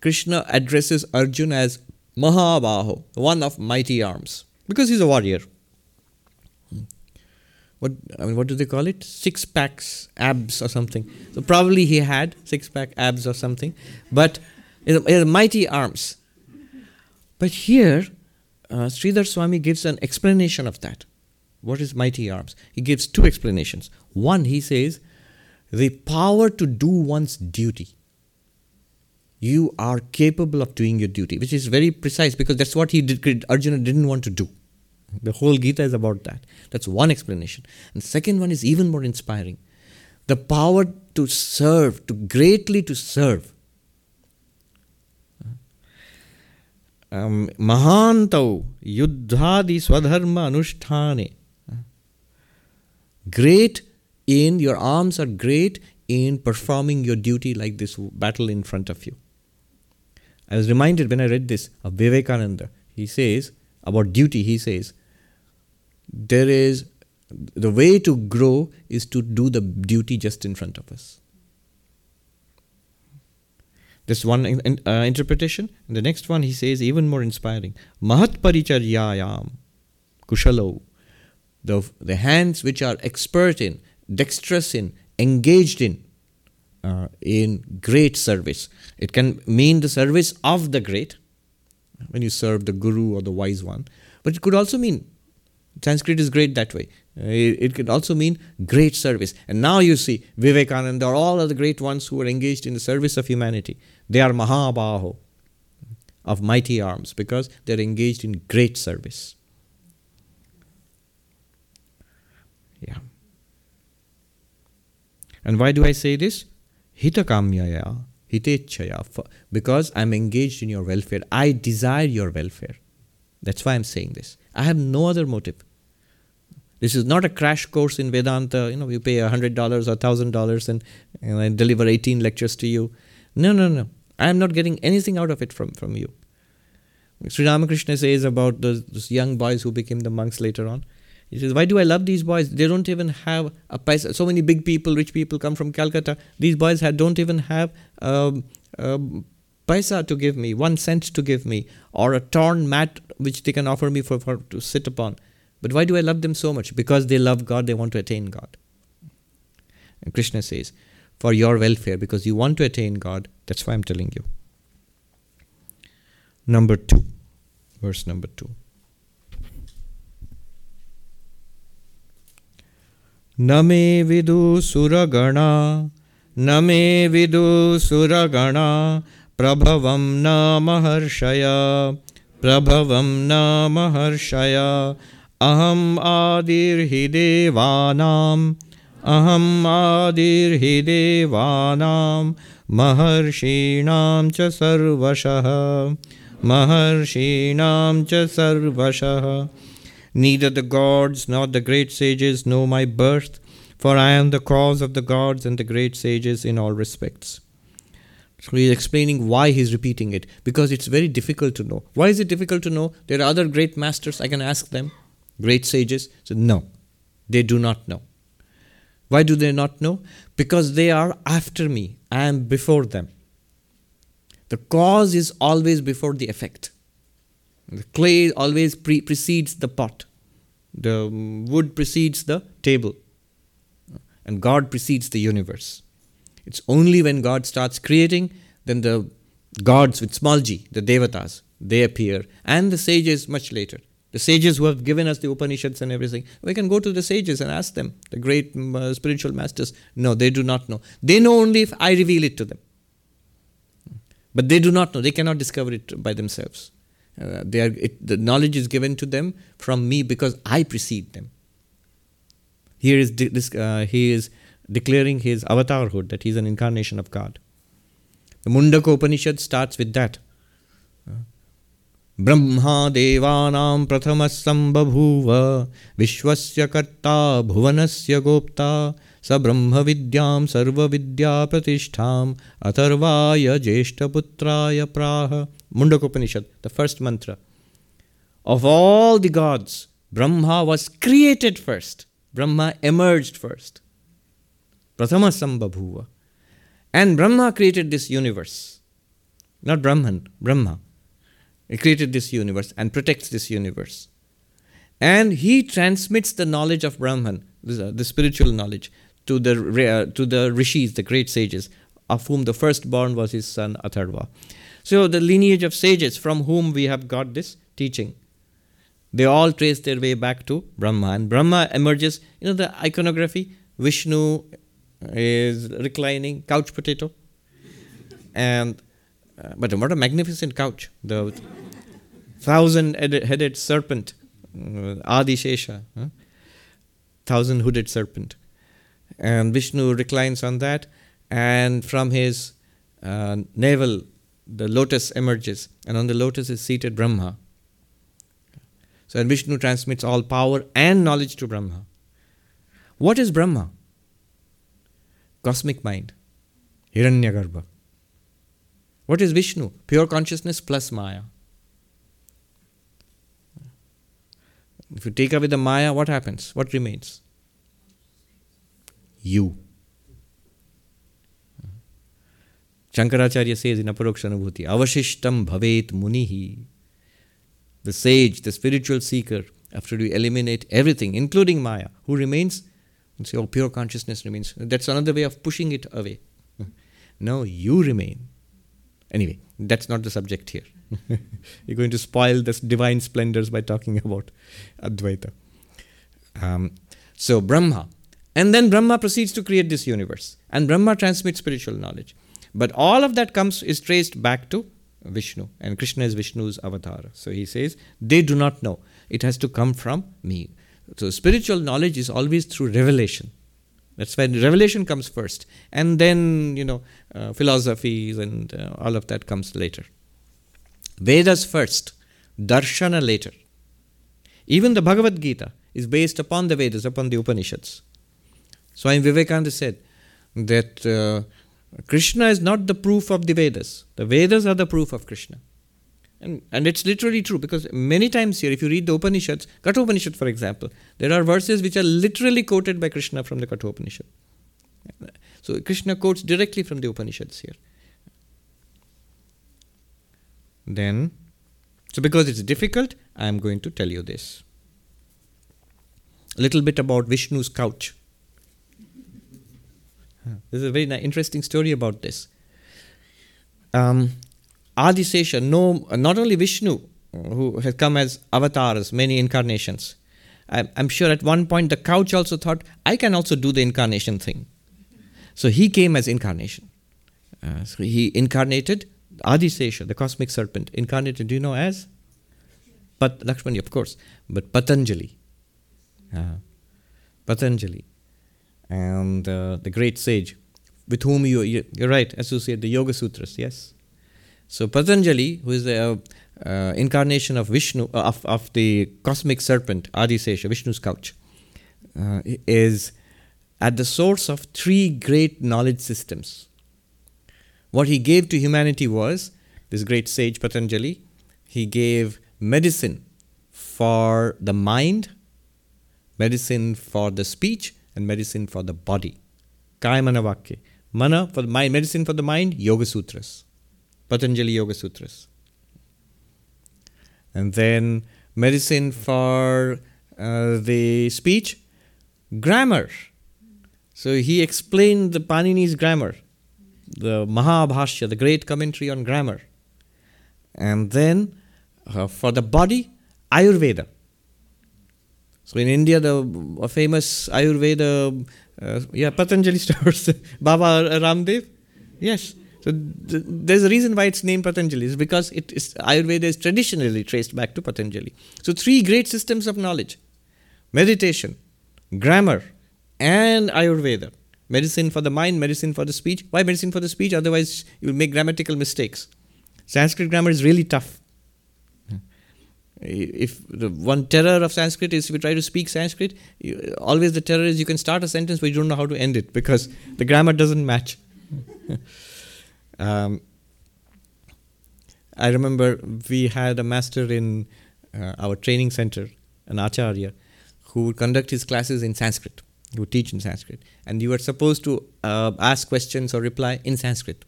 Speaker 1: Krishna addresses Arjuna as Mahabaho, one of mighty arms, because he's a warrior what I mean, what do they call it? Six packs, abs or something. So probably he had six pack abs or something, but he has mighty arms. But here, uh, Sridhar Swami gives an explanation of that. What is mighty arms? He gives two explanations. One, he says, the power to do one's duty. You are capable of doing your duty, which is very precise because that's what he did. Arjuna didn't want to do. The whole Gita is about that. That's one explanation. And the second one is even more inspiring. The power to serve, to greatly to serve. Um, Mahantau Yuddhadi Swadharma Anushtane. Great in, your arms are great in performing your duty like this battle in front of you. I was reminded when I read this of Vivekananda. He says, about duty, he says, there is the way to grow is to do the duty just in front of us. This one uh, interpretation. And the next one he says, even more inspiring. Mahat paricharyayam kushalo. The, the hands which are expert in, dexterous in, engaged in, uh, in great service. It can mean the service of the great, when you serve the guru or the wise one. But it could also mean, Sanskrit is great that way. Uh, it, could also mean great service. And now you see Vivekananda or all the great ones who are engaged in the service of humanity. They are Mahabaho of mighty arms because they're engaged in great service. Yeah. And why do I say this? Hitakamyaya, hitechaya, because I'm engaged in your welfare. I desire your welfare. That's why I'm saying this. I have no other motive. This is not a crash course in Vedanta. You know, you pay $100 or $1,000 and, and I deliver 18 lectures to you. No, no, no. I am not getting anything out of it from, from you. Sri Ramakrishna says about those, those young boys who became the monks later on. He says, Why do I love these boys? They don't even have a paisa. So many big people, rich people come from Calcutta. These boys don't even have um, um, paisa to give me, one cent to give me, or a torn mat which they can offer me for, for to sit upon. But why do I love them so much? Because they love God, they want to attain God. And Krishna says, for your welfare because you want to attain God. That's why I'm telling you. Number two, verse number two. न मे विदु सुरगणा न मे विदु सुरगणा प्रभवं न महर्षय प्रभवं न महर्षय अहम् आदिर्हि देवानां अहम् आदिर्हि देवानां महर्षीणां च सर्वशः महर्षीणां च सर्वशः Neither the gods nor the great sages know my birth, for I am the cause of the gods and the great sages in all respects. So he's explaining why he's repeating it, because it's very difficult to know. Why is it difficult to know? There are other great masters, I can ask them, great sages. So, no, they do not know. Why do they not know? Because they are after me. I am before them. The cause is always before the effect. The clay always pre- precedes the pot. The wood precedes the table. And God precedes the universe. It's only when God starts creating, then the gods with small g, the devatas, they appear, and the sages much later the sages who have given us the Upanishads and everything. We can go to the sages and ask them, the great uh, spiritual masters. No, they do not know. They know only if I reveal it to them. But they do not know. They cannot discover it by themselves. Uh, they are, it, the knowledge is given to them from me because I precede them. Here is de- this, uh, he is declaring his avatarhood, that he is an incarnation of God. The Mundaka Upanishad starts with that. Brahma देवानां प्रथमः सम्बभूव विश्वस्य कर्ता भुवनस्य गोप्ता स ब्रह्मविद्यां सर्वविद्याप्रतिष्ठाम् अथर्वाय ज्येष्ठपुत्राय प्राह Mundakopanishad the first mantra of all the gods brahma was created first brahma emerged first prathama sambhabhuva and brahma created this universe not brahman brahma created this universe and protects this universe. And he transmits the knowledge of Brahman, the, spiritual knowledge, to the, uh, to the rishis, the great sages, of whom the firstborn was his son Atharva. So, the lineage of sages from whom we have got this teaching, they all trace their way back to Brahma. And Brahma emerges, you know, the iconography Vishnu is reclining, couch potato. And, uh, but what a magnificent couch. The thousand headed serpent, uh, huh? thousand hooded serpent. and Vishnu reclines on that, and from his uh, navel, the lotus emerges, and on the lotus is seated Brahma. So, and Vishnu transmits all power and knowledge to Brahma. What is Brahma? Cosmic mind, Hiranyagarbha. What is Vishnu? Pure consciousness plus Maya. If you take away the Maya, what happens? What remains? You. Shankaracharya says in Aparokshanubhuti, Avashishtam bhavet munihi. The sage, the spiritual seeker, after you eliminate everything, including Maya, who remains? And say, oh, pure consciousness remains. That's another way of pushing it away. no, you remain. Anyway, that's not the subject here. You're going to spoil this divine splendors by talking about Advaita. Um, so, Brahma. And then Brahma proceeds to create this universe. And Brahma transmits spiritual knowledge. But all of that comes is traced back to Vishnu. And Krishna is Vishnu's avatar. So he says, they do not know. It has to come from me. So spiritual knowledge is always through revelation. That's when revelation comes first. And then, you know, uh, philosophies and uh, all of that comes later. Vedas first, darshana later. Even the Bhagavad Gita is based upon the Vedas, upon the Upanishads. Swami Vivekananda said that uh, Krishna is not the proof of the Vedas. The Vedas are the proof of Krishna. And, and it's literally true because many times here, if you read the Upanishads, Kathopanishad for example, there are verses which are literally quoted by Krishna from the Kathopanishad. So Krishna quotes directly from the Upanishads here. Then, so because it's difficult, I am going to tell you this. A little bit about Vishnu's couch. There's a very interesting story about this. Um, Adisesha, no, not only Vishnu, who has come as avatars, many incarnations. I'm, sure at one point the couch also thought, I can also do the incarnation thing. So he came as incarnation. Uh, so he incarnated Adisesha, the cosmic serpent, incarnated, do you know as? But Lakshmana, of course, but Patanjali. Uh, Patanjali. And uh, the great sage, with whom you, you're right, associate the Yoga Sutras, yes? So Patanjali, who is the uh, incarnation of Vishnu, uh, of, of the cosmic serpent, Adisesha, Vishnu's couch, uh, is at the source of three great knowledge systems what he gave to humanity was this great sage Patanjali, he gave medicine for the mind, medicine for the speech, and medicine for the body. Kaya Mana Vakya. Mana for the mind, medicine for the mind, Yoga Sutras. Patanjali Yoga Sutras. And then medicine for uh, the speech, grammar. So he explained the Panini's grammar the Mahabhashya, the great commentary on grammar. And then uh, for the body, Ayurveda. So in India, the famous Ayurveda, uh, yeah, Patanjali stores, Baba Ramdev. Yes. So th- there's a reason why it's named Patanjali. is because it is Ayurveda is traditionally traced back to Patanjali. So three great systems of knowledge: meditation, grammar, and Ayurveda. Medicine for the mind, medicine for the speech. Why medicine for the speech? Otherwise, you will make grammatical mistakes. Sanskrit grammar is really tough. If the one terror of Sanskrit is if you try to speak Sanskrit, you, always the terror is you can start a sentence but you don't know how to end it because the grammar doesn't match. um, I remember we had a master in uh, our training center, an acharya, who would conduct his classes in Sanskrit He would teach in Sanskrit, and you were supposed to uh, ask questions or reply in Sanskrit.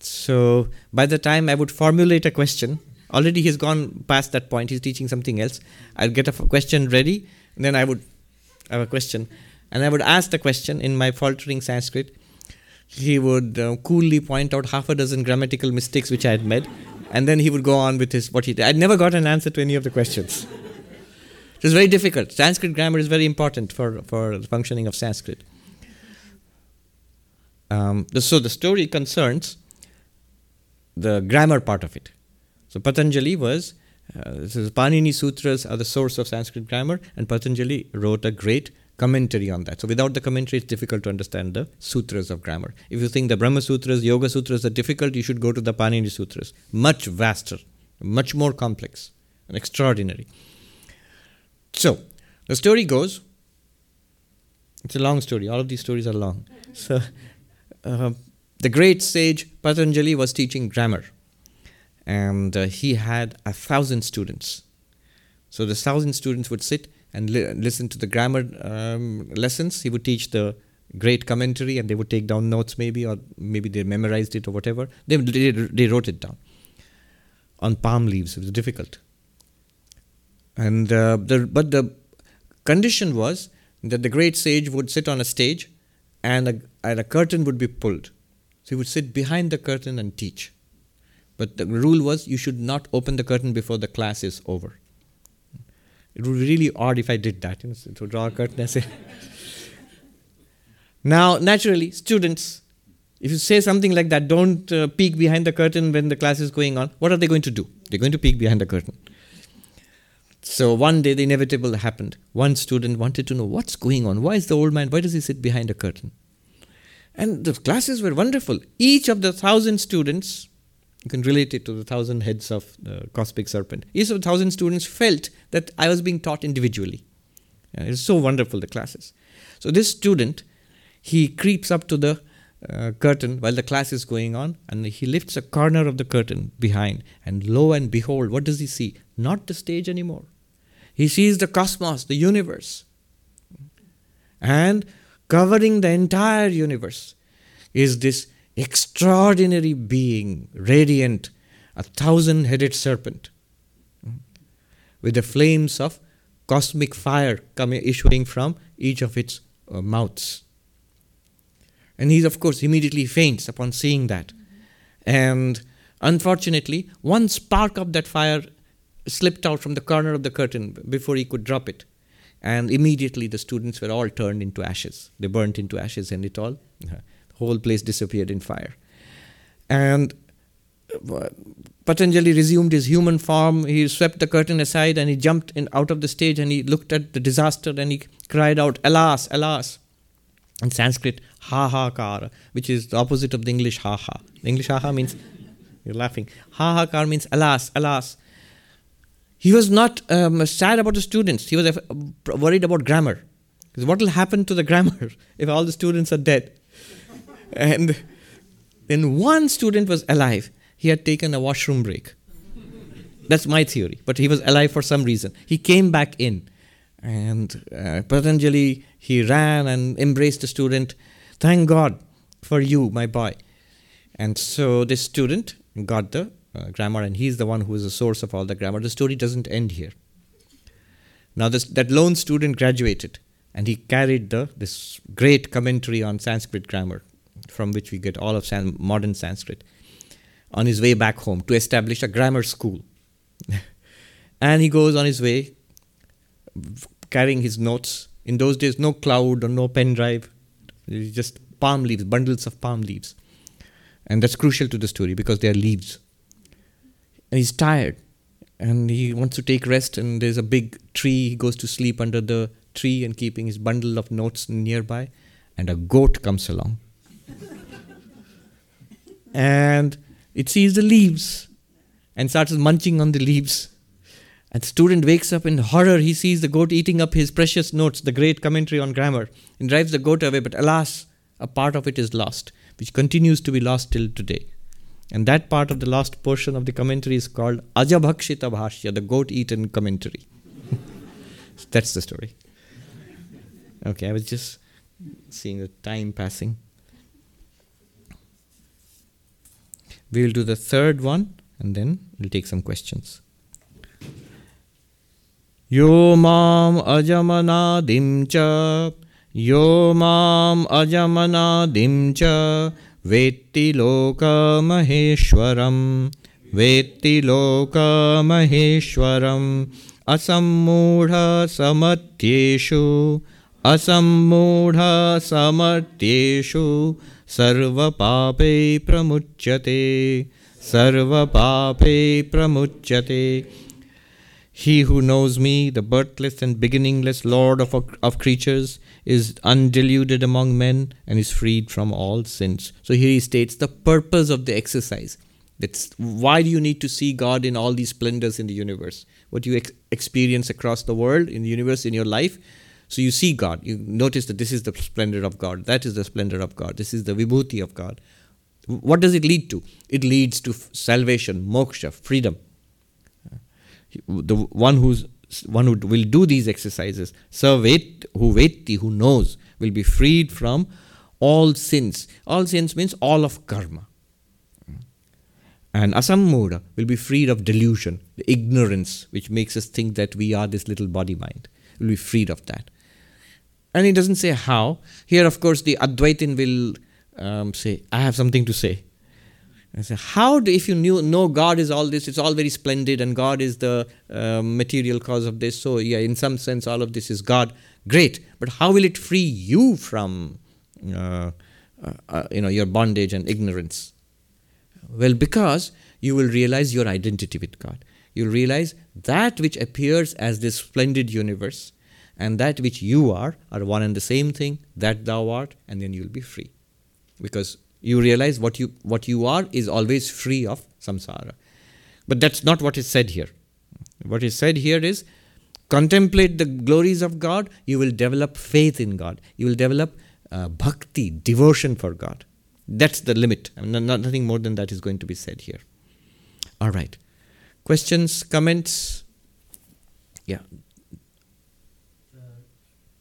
Speaker 1: So by the time I would formulate a question, already he's gone past that point. He's teaching something else. I'd get a question ready, and then I would have a question, and I would ask the question in my faltering Sanskrit. He would uh, coolly point out half a dozen grammatical mistakes which I had made, and then he would go on with his what he did. I'd never got an answer to any of the questions. it was very difficult. Sanskrit grammar is very important for, for the functioning of Sanskrit. Um, the, so the story concerns the grammar part of it. So Patanjali was, uh, this is Panini Sutras are the source of Sanskrit grammar, and Patanjali wrote a great commentary on that. So without the commentary, it's difficult to understand the sutras of grammar. If you think the Brahma Sutras, Yoga Sutras are difficult, you should go to the Panini Sutras. Much vaster, much more complex, and extraordinary. So the story goes. It's a long story. All of these stories are long. So uh, the great sage Patanjali was teaching grammar, and uh, he had a thousand students. So the thousand students would sit and li- listen to the grammar um, lessons. He would teach the great commentary, and they would take down notes, maybe, or maybe they memorized it or whatever. They, they, they wrote it down on palm leaves. It was difficult. And uh, the, but the condition was that the great sage would sit on a stage, and a, and a curtain would be pulled. So he would sit behind the curtain and teach. But the rule was you should not open the curtain before the class is over. It would be really odd if I did that, you know, so to draw a curtain and say. now, naturally, students, if you say something like that, don't uh, peek behind the curtain when the class is going on, what are they going to do? They're going to peek behind the curtain. So one day the inevitable happened. One student wanted to know what's going on. Why is the old man, why does he sit behind a curtain? And the classes were wonderful. Each of the thousand students you can relate it to the thousand heads of the cosmic serpent. Each of the thousand students felt that I was being taught individually. It's so wonderful, the classes. So this student, he creeps up to the uh, curtain while the class is going on and he lifts a corner of the curtain behind and lo and behold what does he see not the stage anymore he sees the cosmos the universe and covering the entire universe is this extraordinary being, radiant, a thousand headed serpent, with the flames of cosmic fire coming issuing from each of its uh, mouths. And he, of course, immediately faints upon seeing that. And unfortunately, one spark of that fire slipped out from the corner of the curtain before he could drop it. And immediately the students were all turned into ashes. They burnt into ashes, and it all whole place disappeared in fire. And Patanjali resumed his human form. He swept the curtain aside and he jumped in, out of the stage and he looked at the disaster and he cried out, Alas, alas. In Sanskrit, ha ha kar, which is the opposite of the English ha ha. The English ha ha means, you're laughing. Ha ha kar means alas, alas. He was not um, sad about the students, he was worried about grammar. What will happen to the grammar if all the students are dead? And then one student was alive, he had taken a washroom break. That's my theory. But he was alive for some reason. He came back in. And uh, Patanjali, he ran and embraced the student. Thank God for you, my boy. And so this student got the uh, grammar, and he's the one who is the source of all the grammar. The story doesn't end here. Now, this, that lone student graduated, and he carried the, this great commentary on Sanskrit grammar from which we get all of San- modern Sanskrit, on his way back home to establish a grammar school. and he goes on his way carrying his notes. In those days, no cloud or no pen drive, just palm leaves, bundles of palm leaves. And that's crucial to the story because they are leaves. And he's tired and he wants to take rest, and there's a big tree. He goes to sleep under the tree and keeping his bundle of notes nearby, and a goat comes along and it sees the leaves and starts munching on the leaves. And the student wakes up in horror. He sees the goat eating up his precious notes, the great commentary on grammar, and drives the goat away. But alas, a part of it is lost, which continues to be lost till today. And that part of the lost portion of the commentary is called Ajabhakshita Bhashya, the goat eaten commentary. That's the story. Okay, I was just seeing the time passing. We will do the third one and then we'll take some questions. Yo mam ajamanadim cha. Yo mam ajamanadim cha. Vetti loka maheshwaram. Vetti loka maheshwaram Asammudha samatyeshu Asammudha samatyeshu सर्वपापे प्रमुच्यते सर्वपापे प्रमुच्यते He who knows me, the birthless and beginningless Lord of, of creatures, is undiluted among men and is freed from all sins. So here he states the purpose of the exercise. That's why do you need to see God in all these splendors in the universe? What you ex- experience across the world, in the universe, in your life. so you see God. You notice that this is the splendor of God. That is the splendor of God. This is the vibhuti of God. What does it lead to? It leads to salvation, moksha, freedom. The one who's one who will do these exercises, sarvet, who who knows, will be freed from all sins. All sins means all of karma. And asammuda will be freed of delusion, the ignorance which makes us think that we are this little body mind. Will be freed of that. And he doesn't say how. Here, of course, the Advaitin will um, say, I have something to say. I say, how do, if you knew, know God is all this, it's all very splendid and God is the uh, material cause of this, so yeah, in some sense, all of this is God. Great. But how will it free you from, uh, uh, uh you know, your bondage and ignorance? Well, because you will realize your identity with God. You'll realize that which appears as this splendid universe and that which you are are one and the same thing, that thou art, and then you'll be free. Because you realize what you what you are is always free of samsara. But that's not what is said here. What is said here is contemplate the glories of God, you will develop faith in God. You will develop uh, bhakti, devotion for God. That's the limit. I mean, not, nothing more than that is going to be said here. All right. Questions, comments? Yeah.
Speaker 2: The,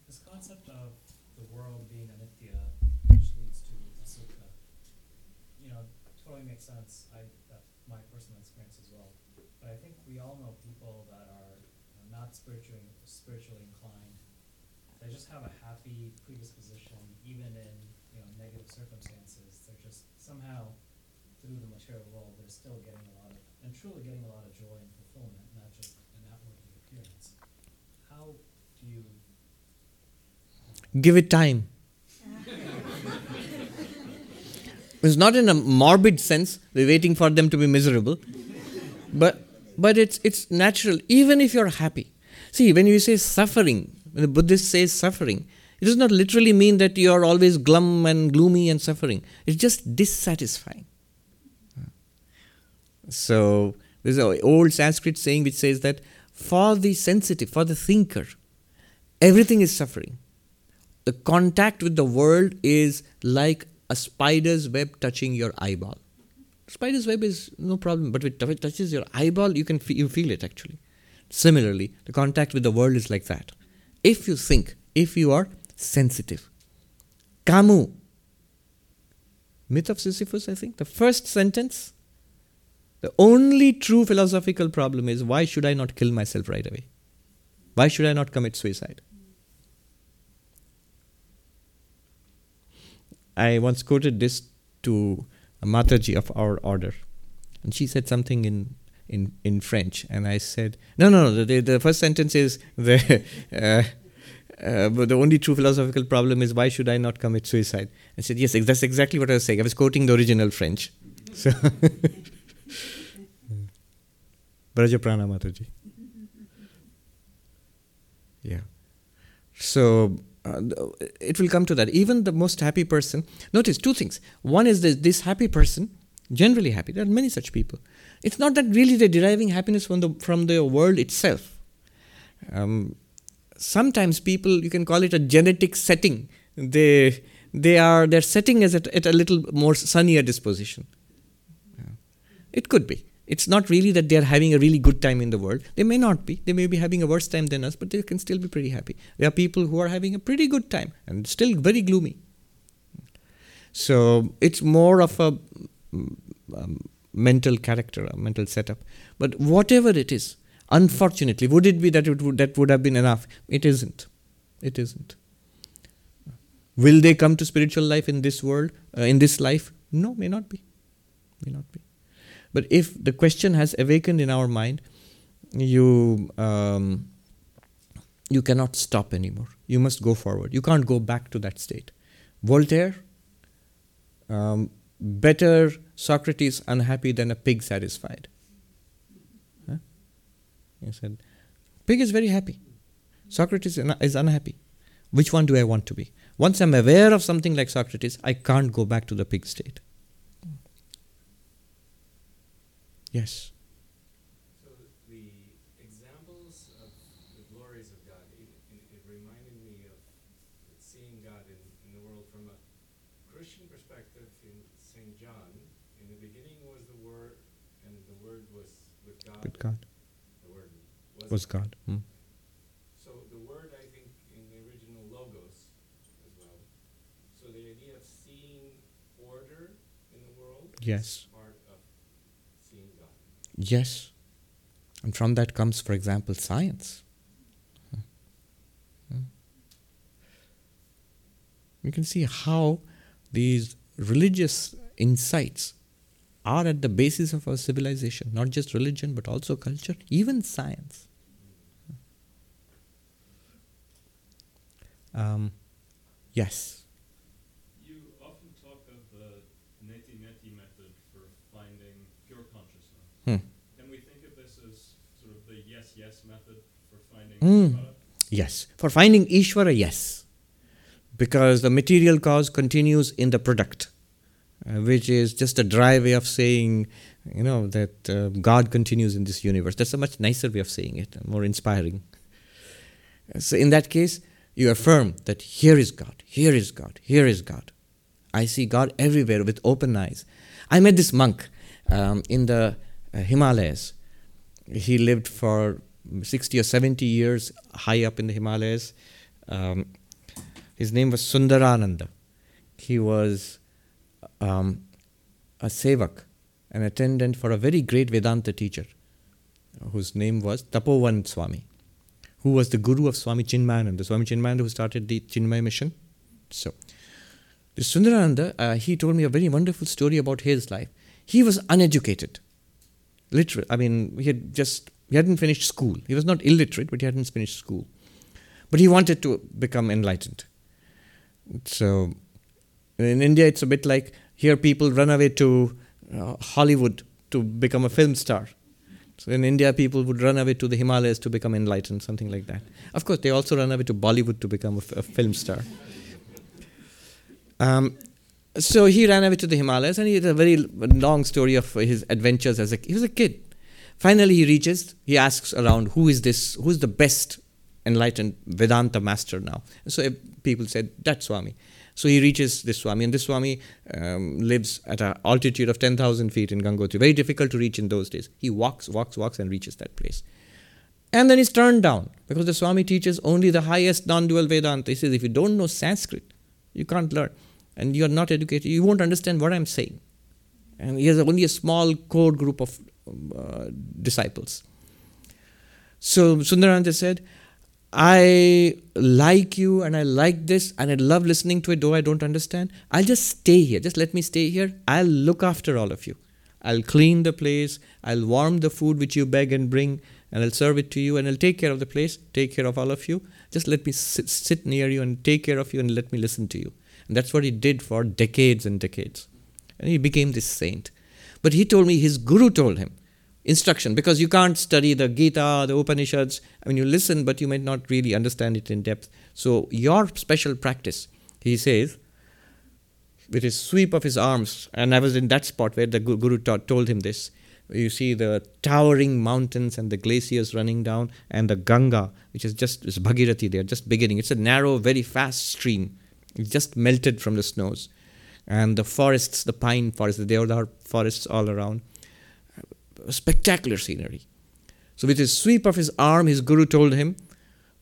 Speaker 2: this concept of the world being anitya, which leads to asukha, you know, totally makes sense. I that's my personal experience as well. But I think we all know people that are you know, not spiritually spiritually inclined. They just have a happy predisposition, even in you know negative circumstances. They're just somehow through the material world, they're still getting a lot of and truly getting a lot of joy and fulfillment, not just an outward appearance. How do you
Speaker 1: Give it time. it's not in a morbid sense, we're waiting for them to be miserable. But but it's it's natural, even if you're happy. See, when you say suffering, when the Buddhist says suffering, it does not literally mean that you are always glum and gloomy and suffering. It's just dissatisfying. So there's an old Sanskrit saying which says that for the sensitive, for the thinker, everything is suffering. The contact with the world is like a spider's web touching your eyeball. Spider's web is no problem, but if it touches your eyeball, you can you feel it actually. Similarly, the contact with the world is like that. If you think, if you are sensitive, Camus, myth of Sisyphus, I think, the first sentence the only true philosophical problem is why should I not kill myself right away? Why should I not commit suicide? I once quoted this to a Mataji of our order, and she said something in in, in French, and I said, no, no, no. The, the first sentence is the uh, uh, but the only true philosophical problem is why should I not commit suicide? I said, yes, that's exactly what I was saying. I was quoting the original French. So, Vrajaprana Mataji. Yeah. So uh, it will come to that. Even the most happy person, notice two things. One is this, this happy person, generally happy. There are many such people. It's not that really they're deriving happiness from the from the world itself. Um, sometimes people, you can call it a genetic setting. They they are their setting is at, at a little more sunnier disposition. Yeah. It could be. It's not really that they're having a really good time in the world. They may not be. They may be having a worse time than us, but they can still be pretty happy. There are people who are having a pretty good time and still very gloomy. So it's more of a um, mental character, a mental setup. But whatever it is, unfortunately, would it be that it would, that would have been enough? It isn't. It isn't. Will they come to spiritual life in this world, uh, in this life? No, may not be. May not be. But if the question has awakened in our mind, you um, you cannot stop anymore. You must go forward. You can't go back to that state. Voltaire, um, better Socrates unhappy than a pig satisfied. Huh? He said, Pig is very happy. Socrates is unhappy. Which one do I want to be? Once I'm aware of something like Socrates, I can't go back to the pig state. Yes.
Speaker 3: So the examples of the glories of God, it, it, it reminded me of seeing God in, in the world from a Christian perspective in St. John. In the beginning was the Word, and the Word was with God.
Speaker 1: With God.
Speaker 3: The Word was,
Speaker 1: Was God. Hmm.
Speaker 3: So the word, I think, in the original logos as well. So the idea of seeing order in the world
Speaker 1: Yes.
Speaker 3: is part of seeing God.
Speaker 1: Yes. And from that comes, for example, science. You can see how these religious insights are at the basis of our civilization, not just religion, but also culture, even science. Um, yes.
Speaker 4: You often talk of the neti neti method for finding pure consciousness.
Speaker 1: Hmm.
Speaker 4: Can we think of this as sort of the yes yes method Ishvara?
Speaker 1: Yes. For finding Ishvara, yes. Because the material cause continues in the product, uh, which is just a dry way of saying, you know, that uh, God continues in this universe. That's a much nicer way of saying it, more inspiring. So, in that case, you affirm that here is God, here is God, here is God. I see God everywhere with open eyes. I met this monk um, in the uh, Himalayas. He lived for 60 or 70 years high up in the Himalayas. Um, his name was Sundarananda. He was um, a sevak, an attendant for a very great Vedanta teacher, whose name was Tapovan Swami, who was the guru of Swami Chinmayananda, Swami Chinmayananda who started the Chinmaya mission. So, this Sundarananda, uh, he told me a very wonderful story about his life. He was uneducated, literally. I mean, he had just he hadn't finished school. He was not illiterate, but he hadn't finished school. But he wanted to become enlightened. So, in India, it's a bit like here people run away to uh, Hollywood to become a film star. So in India, people would run away to the Himalayas to become enlightened, something like that. Of course, they also run away to Bollywood to become a, film star. Um, so he ran away to the Himalayas, and he had a very long story of his adventures as a he was a kid. Finally, he reaches. He asks around, "Who is this? Who is the best enlightened Vedanta master now?" So if people said, "That's Swami." So he reaches this Swami, and this Swami um, lives at an altitude of 10,000 feet in Gangotri. Very difficult to reach in those days. He walks, walks, walks, and reaches that place. And then he's turned down because the Swami teaches only the highest non dual Vedanta. He says, if you don't know Sanskrit, you can't learn. And you're not educated, you won't understand what I'm saying. And he has only a small core group of uh, disciples. So Sundarananda said, I like you and I like this and I love listening to it, though I don't understand. I'll just stay here. Just let me stay here. I'll look after all of you. I'll clean the place. I'll warm the food which you beg and bring and I'll serve it to you and I'll take care of the place, take care of all of you. Just let me sit, sit near you and take care of you and let me listen to you. And that's what he did for decades and decades. And he became this saint. But he told me his guru told him, instruction because you can't study the Gita, the Upanishads. I mean, you listen, but you might not really understand it in depth. So, your special practice, he says, with his sweep of his arms, and I was in that spot where the Guru taught, told him this. You see the towering mountains and the glaciers running down, and the Ganga, which is just is Bhagirathi there, just beginning. It's a narrow, very fast stream. It just melted from the snows. And the forests, the pine forests, the deodar forests all around spectacular scenery. So, with his sweep of his arm, his guru told him,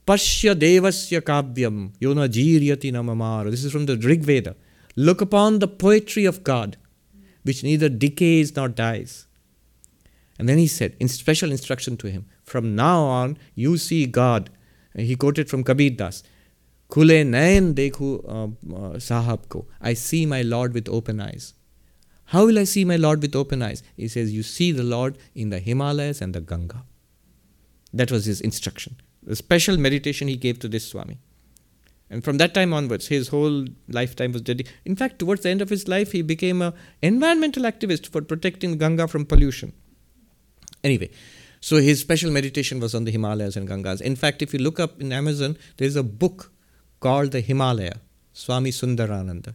Speaker 1: Pashya devasya kavyam yona jiryati namamara. This is from the Rig Veda. Look upon the poetry of God, which neither decays nor dies. And then he said, in special instruction to him, from now on, you see God. And he quoted from Kabir Das, Dekhu uh, uh, sahab ko. I see my Lord with open eyes. How will I see my Lord with open eyes? He says, You see the Lord in the Himalayas and the Ganga. That was his instruction. The special meditation he gave to this Swami. And from that time onwards, his whole lifetime was dedicated. In fact, towards the end of his life, he became an environmental activist for protecting Ganga from pollution. Anyway, So his special meditation was on the Himalayas and Gangas. In fact, if you look up in Amazon, there is a book called The Himalaya, Swami Sundarananda.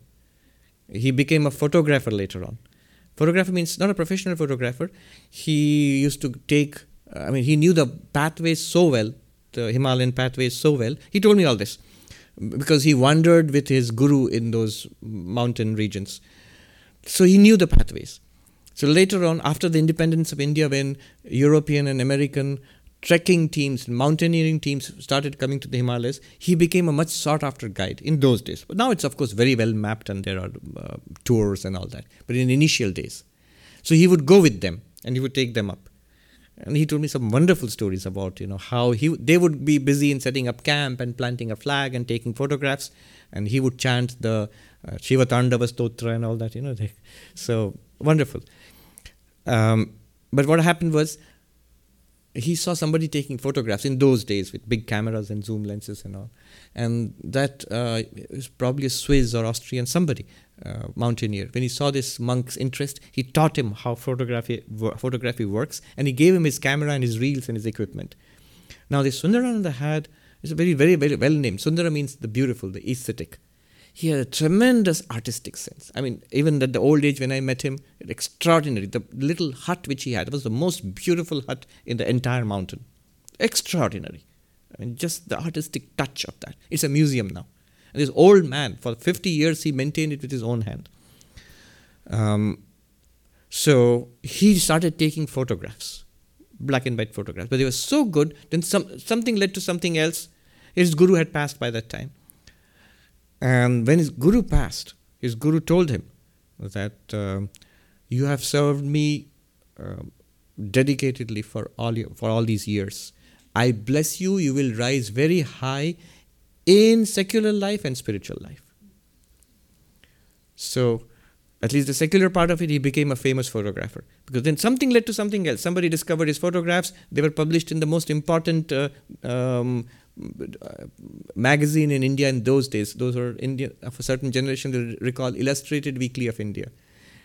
Speaker 1: He became a photographer later on. Photographer means not a professional photographer. He used to take, uh, I mean, he knew the pathways so well, the Himalayan pathways so well. He told me all this because he wandered with his guru in those mountain regions. So he knew the pathways. So later on, after the independence of India, when European and American trekking teams, mountaineering teams started coming to the Himalayas, he became a much sought after guide in those days. But now it's, of course, very well mapped and there are uh, tours and all that. But in initial days. So he would go with them and he would take them up. And he told me some wonderful stories about, you know, how he they would be busy in setting up camp and planting a flag and taking photographs. And he would chant the uh, Shiva Tandava Stotra and all that, you know. They, so wonderful. Um, but what happened was he saw somebody taking photographs in those days with big cameras and zoom lenses and all. And that uh, was probably a Swiss or Austrian somebody, uh, mountaineer. When he saw this monk's interest, he taught him how photography, photography works and he gave him his camera and his reels and his equipment. Now, this Sundarananda had is a very, very, very well named. Sundara means the beautiful, the aesthetic he had a tremendous artistic sense. I mean, even at the old age when I met him, extraordinary. The little hut which he had was the most beautiful hut in the entire mountain. Extraordinary. I mean, just the artistic touch of that. It's a museum now. And this old man, for 50 years, he maintained it with his own hand. Um, so he started taking photographs, black and white photographs. But they were so good, then some, something led to something else. His guru had passed by that time. And when his guru passed, his guru told him that uh, you have served me uh, dedicatedly for all you, for all these years. I bless you. You will rise very high in secular life and spiritual life. So, at least the secular part of it, he became a famous photographer. Because then something led to something else. Somebody discovered his photographs. They were published in the most important uh, um, magazine in India in those days. Those were India of a certain generation. They recall Illustrated Weekly of India.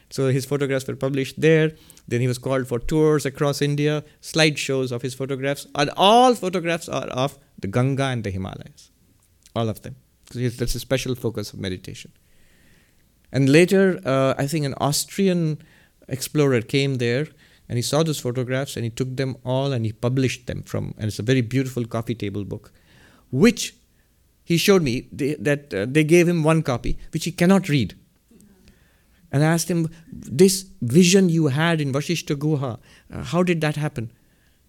Speaker 1: So his photographs were published there. Then he was called for tours across India, slideshows of his photographs, and all photographs are of the Ganga and the Himalayas, all of them. So that's a special focus of meditation. And later, uh, I think an Austrian explorer came there and he saw those photographs and he took them all and he published them from and it's a very beautiful coffee table book which he showed me they, that uh, they gave him one copy, which he cannot read. And I asked him, This vision you had in Vashishta Guha, uh, how did that happen?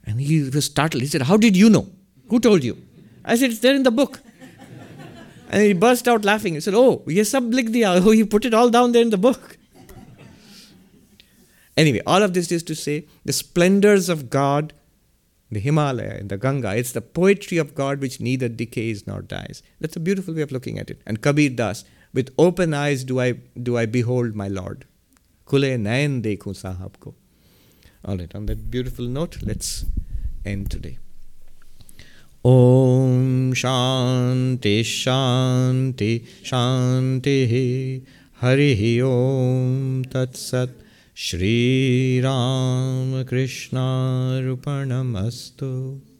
Speaker 1: And he was startled. He said, How did you know? Who told you? I said, It's there in the book. and he burst out laughing. He said, Oh, yes, sab diya. Oh, you put it all down there in the book. anyway, all of this is to say the splendors of God the Himalaya, in the Ganga. It's the poetry of God which neither decays nor dies. That's a beautiful way of looking at it. And Kabir Das, with open eyes do I do I behold my Lord. Kule nayan dekhu sahab ko. All right, on that beautiful note, let's end today. Om Shanti Shanti Shanti Hari Om Tat Sat श्रीरामकृष्णार्पणमस्तु